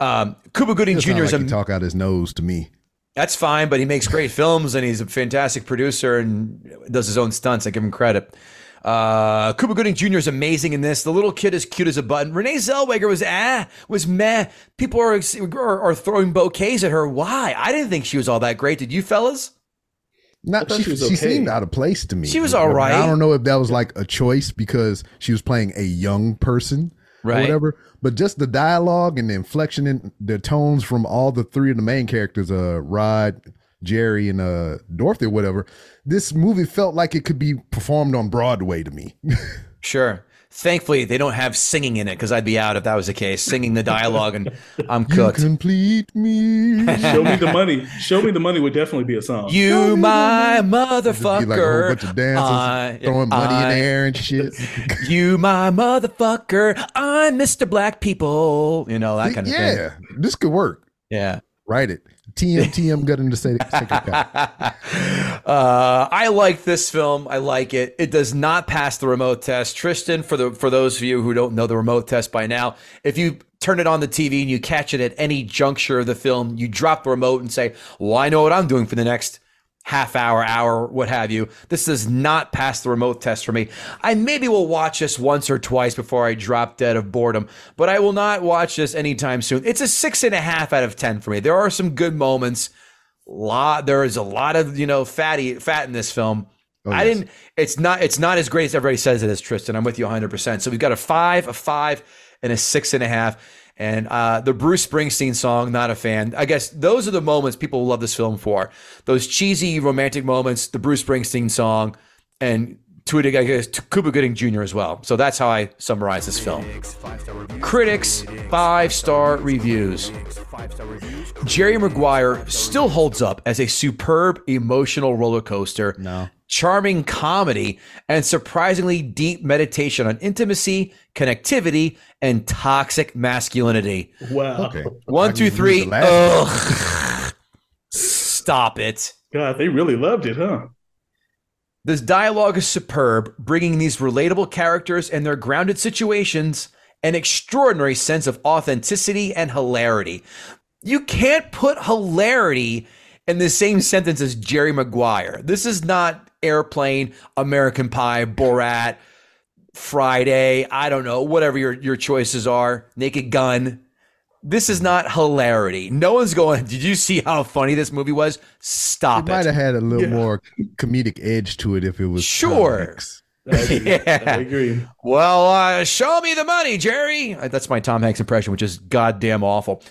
Um, Cuba Gooding Jr. sound is a talk out his nose to me. that's fine, but he makes great films and he's a fantastic producer and does his own stunts. I give him credit. Uh, Cuba Gooding Jr. is amazing in this. The little kid is cute as a button. Renee Zellweger was ah was meh. People are, are are throwing bouquets at her. Why? I didn't think she was all that great. Did you fellas? Not thought she, she was she seemed out of place to me. She was all right. I don't know if that was like a choice because she was playing a young person Right. or whatever. But just the dialogue and the inflection in the tones from all the three of the main characters, uh, Rod, Jerry, and uh, Dorothy, or whatever. This movie felt like it could be performed on Broadway to me. Sure. Thankfully, they don't have singing in it because I'd be out if that was the case. Singing the dialogue and I'm you cooked. complete me. Show me the money. Show me the money would definitely be a song. You my motherfucker. be like a whole bunch of dancers I- throwing money in I- the air and shit. You my motherfucker. I'm Mr. Black People. You know, that kind of thing. yeah, this could work. Yeah. Write it. TM TM got him to say. say. Uh, I like this film. I like it. It does not pass the remote test. Tristan, for the for those of you who don't know the remote test by now, if you turn it on the TV and you catch it at any juncture of the film, you drop the remote and say, "Well, I know what I'm doing for the next half hour, hour, what have you." This does not pass the remote test for me. I maybe will watch this once or twice before I drop dead of boredom, but I will not watch this anytime soon. It's a six and a half out of ten for me. There are some good moments lot there is a lot of you know fatty fat in this film oh, i yes. didn't it's not it's not as great as everybody says it is tristan i'm with you 100% so we've got a five a five and a six and a half and uh, the bruce springsteen song not a fan i guess those are the moments people love this film for those cheesy romantic moments the bruce springsteen song and to guess, to Cuba Gooding Jr. as well. So that's how I summarize this film. Critics, five star reviews. Jerry Maguire still holds up as a superb emotional roller coaster. No. Charming comedy and surprisingly deep meditation on intimacy, connectivity, and toxic masculinity. Wow. Okay. One, I two, three. Ugh. Stop it. God, they really loved it, huh? This dialogue is superb, bringing these relatable characters and their grounded situations an extraordinary sense of authenticity and hilarity. You can't put hilarity in the same sentence as Jerry Maguire. This is not Airplane, American Pie, Borat, Friday, I don't know, whatever your, your choices are, Naked Gun. This is not hilarity. No one's going, Did you see how funny this movie was? Stop it Stop might have had a little Yeah. more comedic edge to it if it was Sure. Hanks. I agree. Yeah. I agree. Well, uh, show me the money, Jerry. That's my Tom Hanks impression, which is goddamn awful.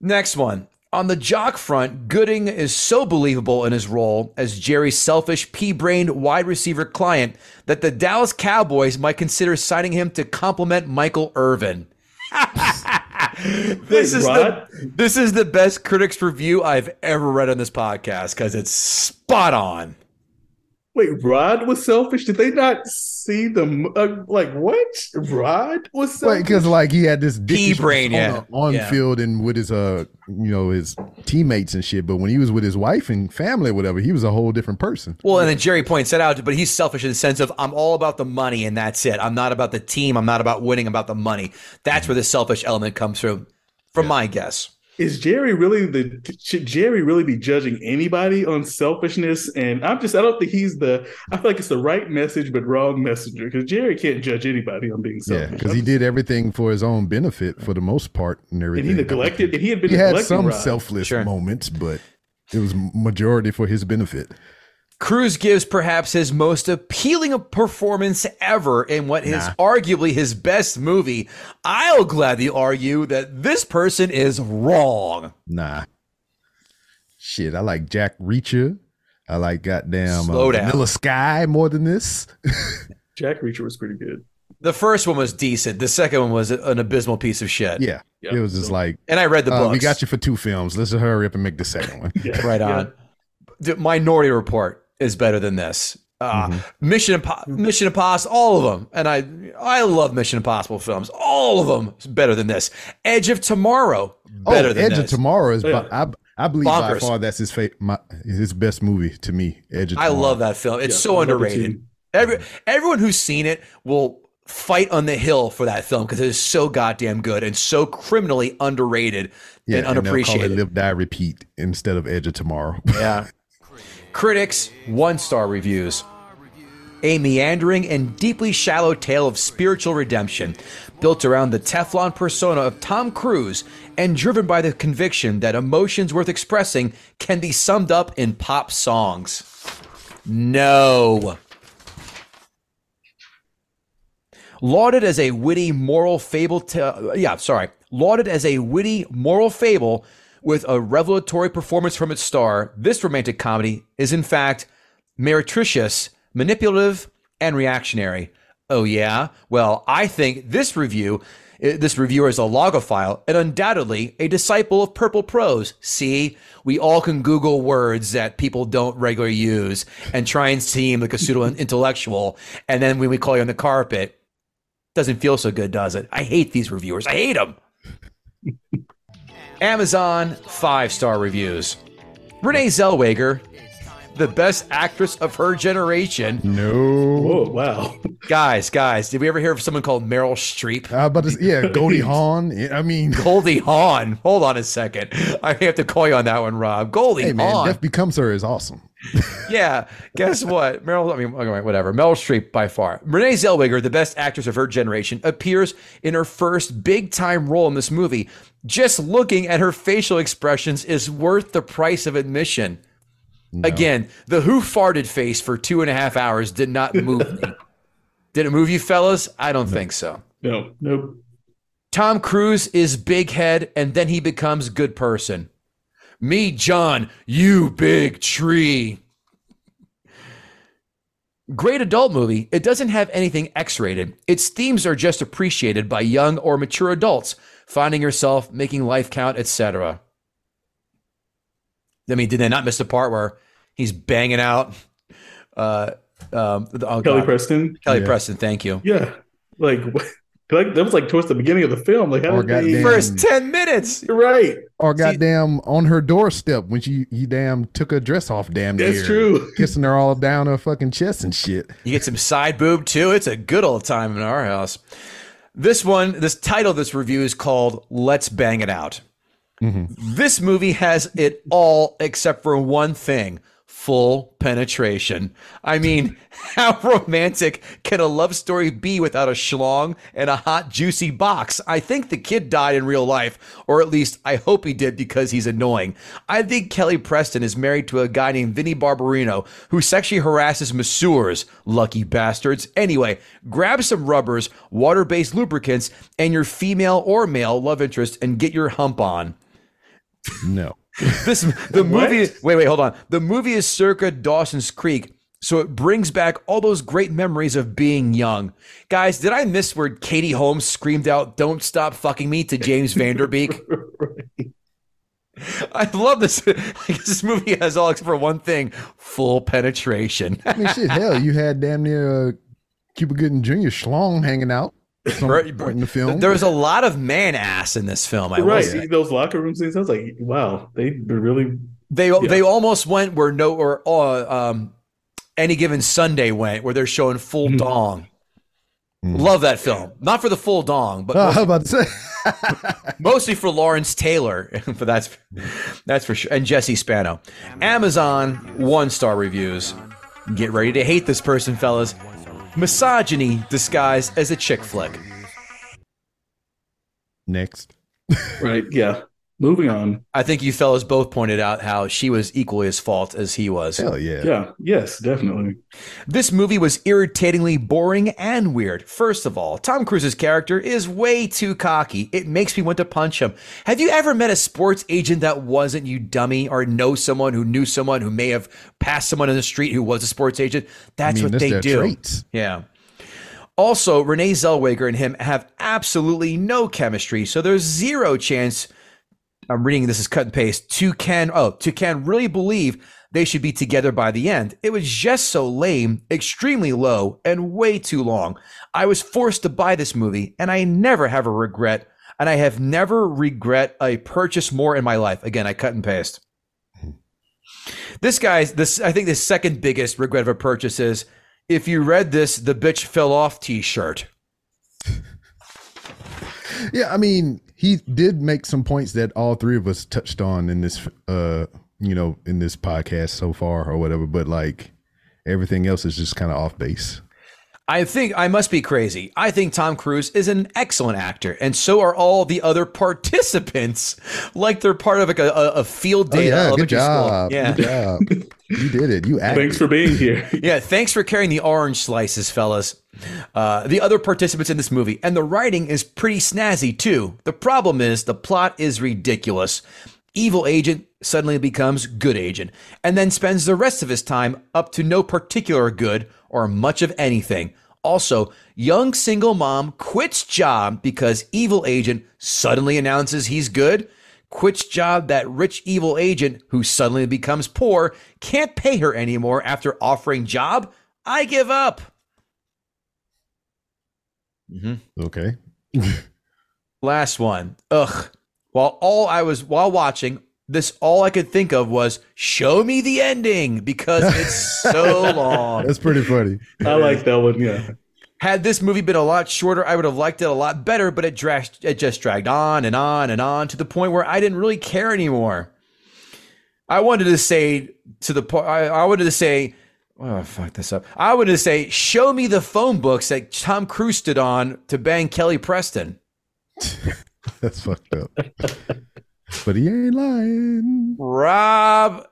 Next one. On the jock front, Gooding is so believable in his role as Jerry's selfish, pea brained wide receiver client that the Dallas Cowboys might consider signing him to complement Michael Irvin. this is the this is the best critics review I've ever read on this podcast because it's spot on. Wait, Rod was selfish. Did they not see the uh, like what? Rod was Wait, selfish. because like he had this pea brain on, yeah. the- on Yeah. field and with his uh you know his teammates and shit, but when he was with his wife and family or whatever, he was a whole different person. Well, and then Jerry points that out, but he's selfish in the sense of I'm all about the money and that's it. I'm not about the team. I'm not about winning. I'm about the money. That's where the selfish element comes from, from my guess. Is Jerry really the should Jerry really be judging anybody on selfishness? And I'm just I don't think he's the I feel like it's the right message but wrong messenger because Jerry can't judge anybody on being selfish. Yeah, because he did everything for his own benefit for the most part and everything. and he neglected and he had been He had some Rod. selfless Sure. moments, but it was majority for his benefit. Cruise gives perhaps his most appealing performance ever in what is arguably his best movie. I'll gladly argue that this person is wrong. Nah. Shit, I like Jack Reacher. I like goddamn Slow uh, down. Vanilla Sky more than this. Jack Reacher was pretty good. The first one was decent. The second one was an abysmal piece of shit. Yeah. Yeah. It was just like, And I read the uh, books. we got you for two films. Let's hurry up and make the second one. Yeah. right on. The Minority Report is better than this. Uh, Mm-hmm. Mission Impo- Mission Impossible, all of them, and I I love Mission Impossible films. All of them is better than this. Edge of Tomorrow, better oh, than Edge this. of Tomorrow is, Yeah. bu- I, I believe by far that's his fa- my, his best movie to me. Edge of Tomorrow. I love that film. It's Yeah, so I love it underrated. Every everyone who's seen it will fight on the hill for that film because it is so goddamn good and so criminally underrated Yeah, and and they'll call it unappreciated. Live, Die, Repeat instead of Edge of Tomorrow. Yeah. Critics, one star reviews. A meandering and deeply shallow tale of spiritual redemption, built around the Teflon persona of Tom Cruise and driven by the conviction that emotions worth expressing can be summed up in pop songs. No. Lauded as a witty moral fable, yeah, sorry, lauded as a witty moral fable with a revelatory performance from its star, this romantic comedy is in fact meretricious, manipulative, and reactionary. Oh yeah, well, I think this review, eh, this reviewer is a logophile and undoubtedly a disciple of purple prose. See, we all can Google words that people don't regularly use and try and seem like a pseudo intellectual, and then when we call you on the carpet, doesn't feel so good, does it? I hate these reviewers. I hate them. Amazon five star reviews. Renee Zellweger the best actress of her generation. No. Whoa, wow. Guys, guys, did we ever hear of someone called Meryl Streep? Uh, I was about to say, yeah, Goldie Hawn. I mean, Goldie Hawn. Hold on a second. I have to call you on that one, Rob. Goldie hey man, Hawn. Death Becomes Her is awesome. Yeah. Guess what? Meryl, I mean, okay, whatever. Meryl Streep by far. Renee Zellweger, the best actress of her generation, appears in her first big time role in this movie. Just looking at her facial expressions is worth the price of admission. Again, the who farted face for two and a half hours did not move me. Did it move you, fellas? I don't think so. No, nope. Tom Cruise is big head and then he becomes good person. Me, John, you big tree. Great adult movie. It doesn't have anything X rated. Its themes are just appreciated by young or mature adults, finding yourself, making life count, etc. I mean, did they not miss the part where he's banging out uh, um, oh Kelly God. Preston. Kelly Yeah. Preston, thank you. Yeah, like, like that was like towards the beginning of the film. Like, how Or did they? First 10 minutes. You're right. Or goddamn on her doorstep when she you damn took her dress off damn That's near. true. Kissing her all down her fucking chest and shit. You get some side boob too. It's a good old time in our house. This one, this title of this review is called Let's Bang It Out. Mm-hmm. This movie has it all except for one thing full penetration. I mean, how romantic can a love story be without a schlong and a hot, juicy box? I think the kid died in real life, or at least I hope he did because he's annoying. I think Kelly Preston is married to a guy named Vinnie Barbarino who sexually harasses masseurs, lucky bastards. Anyway, grab some rubbers, water based lubricants, and your female or male love interest and get your hump on. No. This the movie. Wait, wait, hold on. The movie is circa Dawson's Creek, so it brings back all those great memories of being young. Guys, did I miss where Katie Holmes screamed out, "Don't stop fucking me" to James Van Der Beek? I love this. this movie has all except for one thing: full penetration. I mean, shit, hell, you had damn near uh, Cuba Gooding Jr. schlong hanging out Right, point in the film. There was a lot of man ass in this film. I will right. say. Those locker room scenes. I was like, wow, they really. They they almost went where no or uh, um, any given Sunday went where they're showing full dong. Love that film. Not for the full dong, but Oh, I about to say. mostly for Lawrence Taylor. but that's that's for sure. And Jesse Spano. Amazon one star reviews. Get ready to hate this person, fellas. Misogyny disguised as a chick flick. Next. Right. Yeah. Moving on. I think you fellas both pointed out how she was equally as fault as he was. Hell yeah. Yeah. Yes, definitely. This movie was irritatingly boring and weird. First of all, Tom Cruise's character is way too cocky. It makes me want to punch him. Have you ever met a sports agent that wasn't you dummy or know someone who knew someone who may have passed someone in the street who was a sports agent? That's I mean, what they do. traits. Yeah. Also, Renee Zellweger and him have absolutely no chemistry, so there's zero chance. I'm reading this as cut and paste. To can oh to can really believe they should be together by the end. It was just so lame, extremely low, and way too long. I was forced to buy this movie, and I never have a regret. And I have never regret a purchase more in my life. Again, I cut and paste. This guy's this I think the second biggest regret of a purchase is if you read this, the bitch fell off t-shirt. Yeah, I mean, he did make some points that all three of us touched on in this uh, you know, in this podcast so far or whatever, but like everything else is just kind of off base. I think I must be crazy. I think Tom Cruise is an excellent actor, and so are all the other participants. Like they're part of like a, a, a field Oh day. at yeah, good elementary school. job. Yeah, Good job. you did it. You acted. Thanks for being here. yeah. Thanks for carrying the orange slices, fellas. Uh, the other participants in this movie, and the writing is pretty snazzy too. The problem is the plot is ridiculous. Evil agent suddenly becomes good agent, and then spends the rest of his time up to no particular good or much of anything. Also, young single mom quits job because evil agent suddenly announces he's good. Quits job that rich evil agent who suddenly becomes poor can't pay her anymore after offering job. I give up. Mm-hmm. Okay. Last one. Ugh. While all I was while watching, this all I could think of was show me the ending because it's so long. That's pretty funny. I like that one. Yeah. Had this movie been a lot shorter, I would have liked it a lot better, but it dragged it just dragged on and on and on to the point where I didn't really care anymore. I wanted to say to the point I, I wanted to say Oh fuck this up. I wanted to say, show me the phone books that Tom Cruise stood on to bang Kelly Preston. That's fucked up. but he ain't lying. Rob,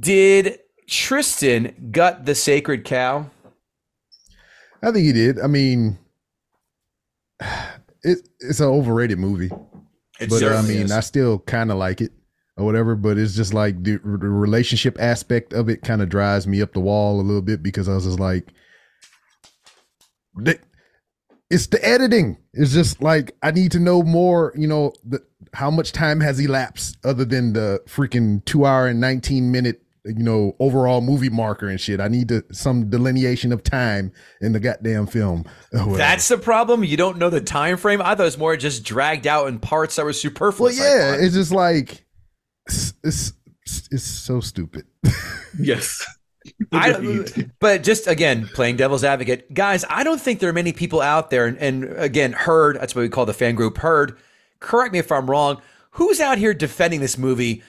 did Tristan gut the sacred cow? I think he did. I mean, it, it's an overrated movie, It but uh, I mean, is. I still kind of like it or whatever. But it's just like the, the relationship aspect of it kind of drives me up the wall a little bit because I was just like, the- it's the editing. It's just like I need to know more. You know, the, how much time has elapsed other than the freaking two hour and nineteen minute. You know, overall movie marker and shit. I need to some delineation of time in the goddamn film. That's the problem. You don't know the time frame. I thought it was more just dragged out in parts that were superfluous. I yeah, it's just like it's it's, it's so stupid. Yes. I, but just again, playing devil's advocate, guys, I don't think there are many people out there, and, and again, Herd, that's what we call the fan group Herd. Correct me if I'm wrong. Who's out here defending this movie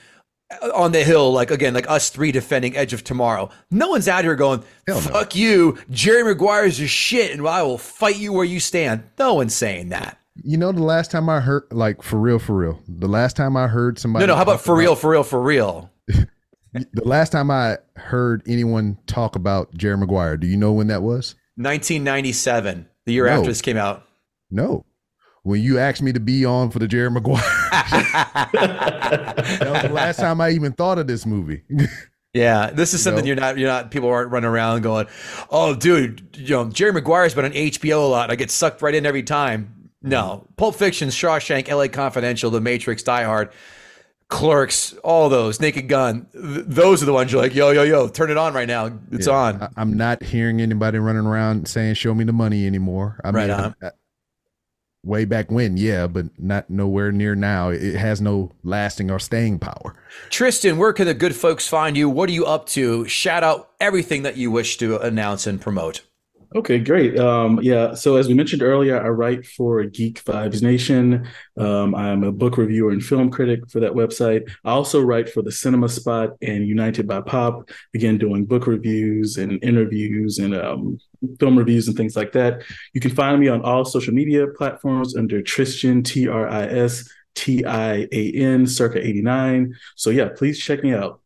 uh, on the hill? Like again, like us three defending Edge of Tomorrow. No one's out here going, Hell no. "Fuck you, Jerry Maguire's your shit," and I will fight you where you stand. No one's saying that. You know, the last time I heard, like for real, for real, the last time I heard somebody, No, no. How about for real, for real, for real? The last time I heard anyone talk about Jerry Maguire, do you know when that was? 1997, the year No. after this came out. No, when you asked me to be on for the Jerry Maguire. that was the last time I even thought of this movie. Yeah, this is something know? you're not you're not people aren't running around going, "Oh, dude, you know, Jerry Maguire's been on HBO a lot. I get sucked right in every time." No. Mm-hmm. Pulp Fiction, Shawshank, LA Confidential, The Matrix, Die Hard, Clerks, all those, Naked Gun. th- those are the ones you're like, "Yo, yo, yo, turn it on right now. It's Yeah, on." I, I'm not hearing anybody running around saying "Show me the money" anymore. I Right mean, on. I- way back when, yeah, but not nowhere near now. It has no lasting or staying power. Tristan, where can the good folks find you? What are you up to? Shout out everything that you wish to announce and promote. Okay, great. Um, yeah, so as we mentioned earlier, I write for Geek Vibes Nation. Um, I'm a book reviewer and film critic for that website. I also write for the Cinema Spot and United by Pop, again, doing book reviews and interviews and um, film reviews and things like that. You can find me on all social media platforms under Tristan, T R I S T I A N, circa 89. So yeah, please check me out.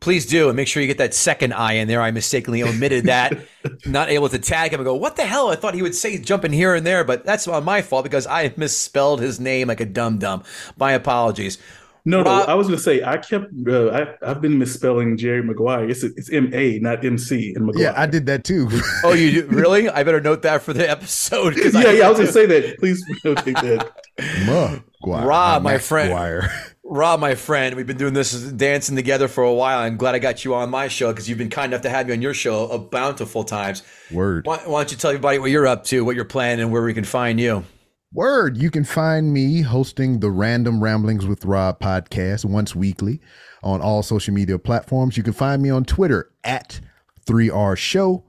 Please do, and make sure you get that second I in there. I mistakenly omitted that. Not able to tag him and go, what the hell? I thought he would say jumping here and there, but that's on my fault because I misspelled his name like a dum dum. My apologies. No, no, I was going to say I kept uh, I, I've been misspelling Jerry Maguire. It's it's M A, not M C, and Maguire. Yeah, I did that too. Oh, you do? really? I better note that for the episode. yeah, yeah. I was going to say that. Please notate that. Maguire, Rob, my friend. Maguire. Rob, my friend, we've been doing this dancing together for a while. I'm glad I got you on my show because you've been kind enough to have me on your show a bountiful times. Word. Why, why don't you tell everybody what you're up to, what you're planning, and where we can find you? Word. You can find me hosting the Random Ramblings with Rob podcast once weekly on all social media platforms. You can find me on Twitter at 3R Show,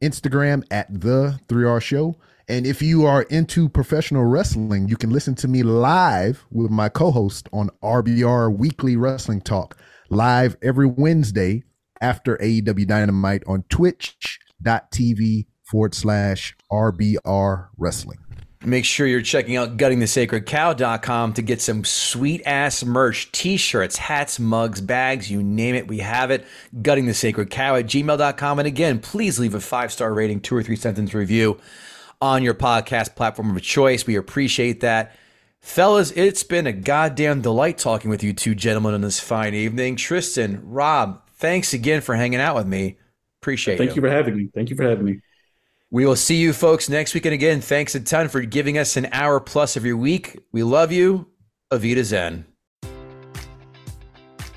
Instagram at the 3R Show. And if you are into professional wrestling, you can listen to me live with my co host on RBR Weekly Wrestling Talk, live every Wednesday after AEW Dynamite on twitch.tv forward slash RBR Wrestling. Make sure you're checking out guttingthesacredcow.com to get some sweet ass merch, t-shirts, hats, mugs, bags, you name it, we have it. Guttingthesacredcow at gmail.com. And again, please leave a five-star rating, two or three sentence review on your podcast platform of choice. We appreciate that. Fellas, it's been a goddamn delight talking with you two gentlemen on this fine evening. Tristan, Rob, thanks again for hanging out with me. Appreciate it. Thank you for having me. Thank you for having me. we will see you folks next week. And again, thanks a ton for giving us an hour plus of your week. We love you. Avita Zen.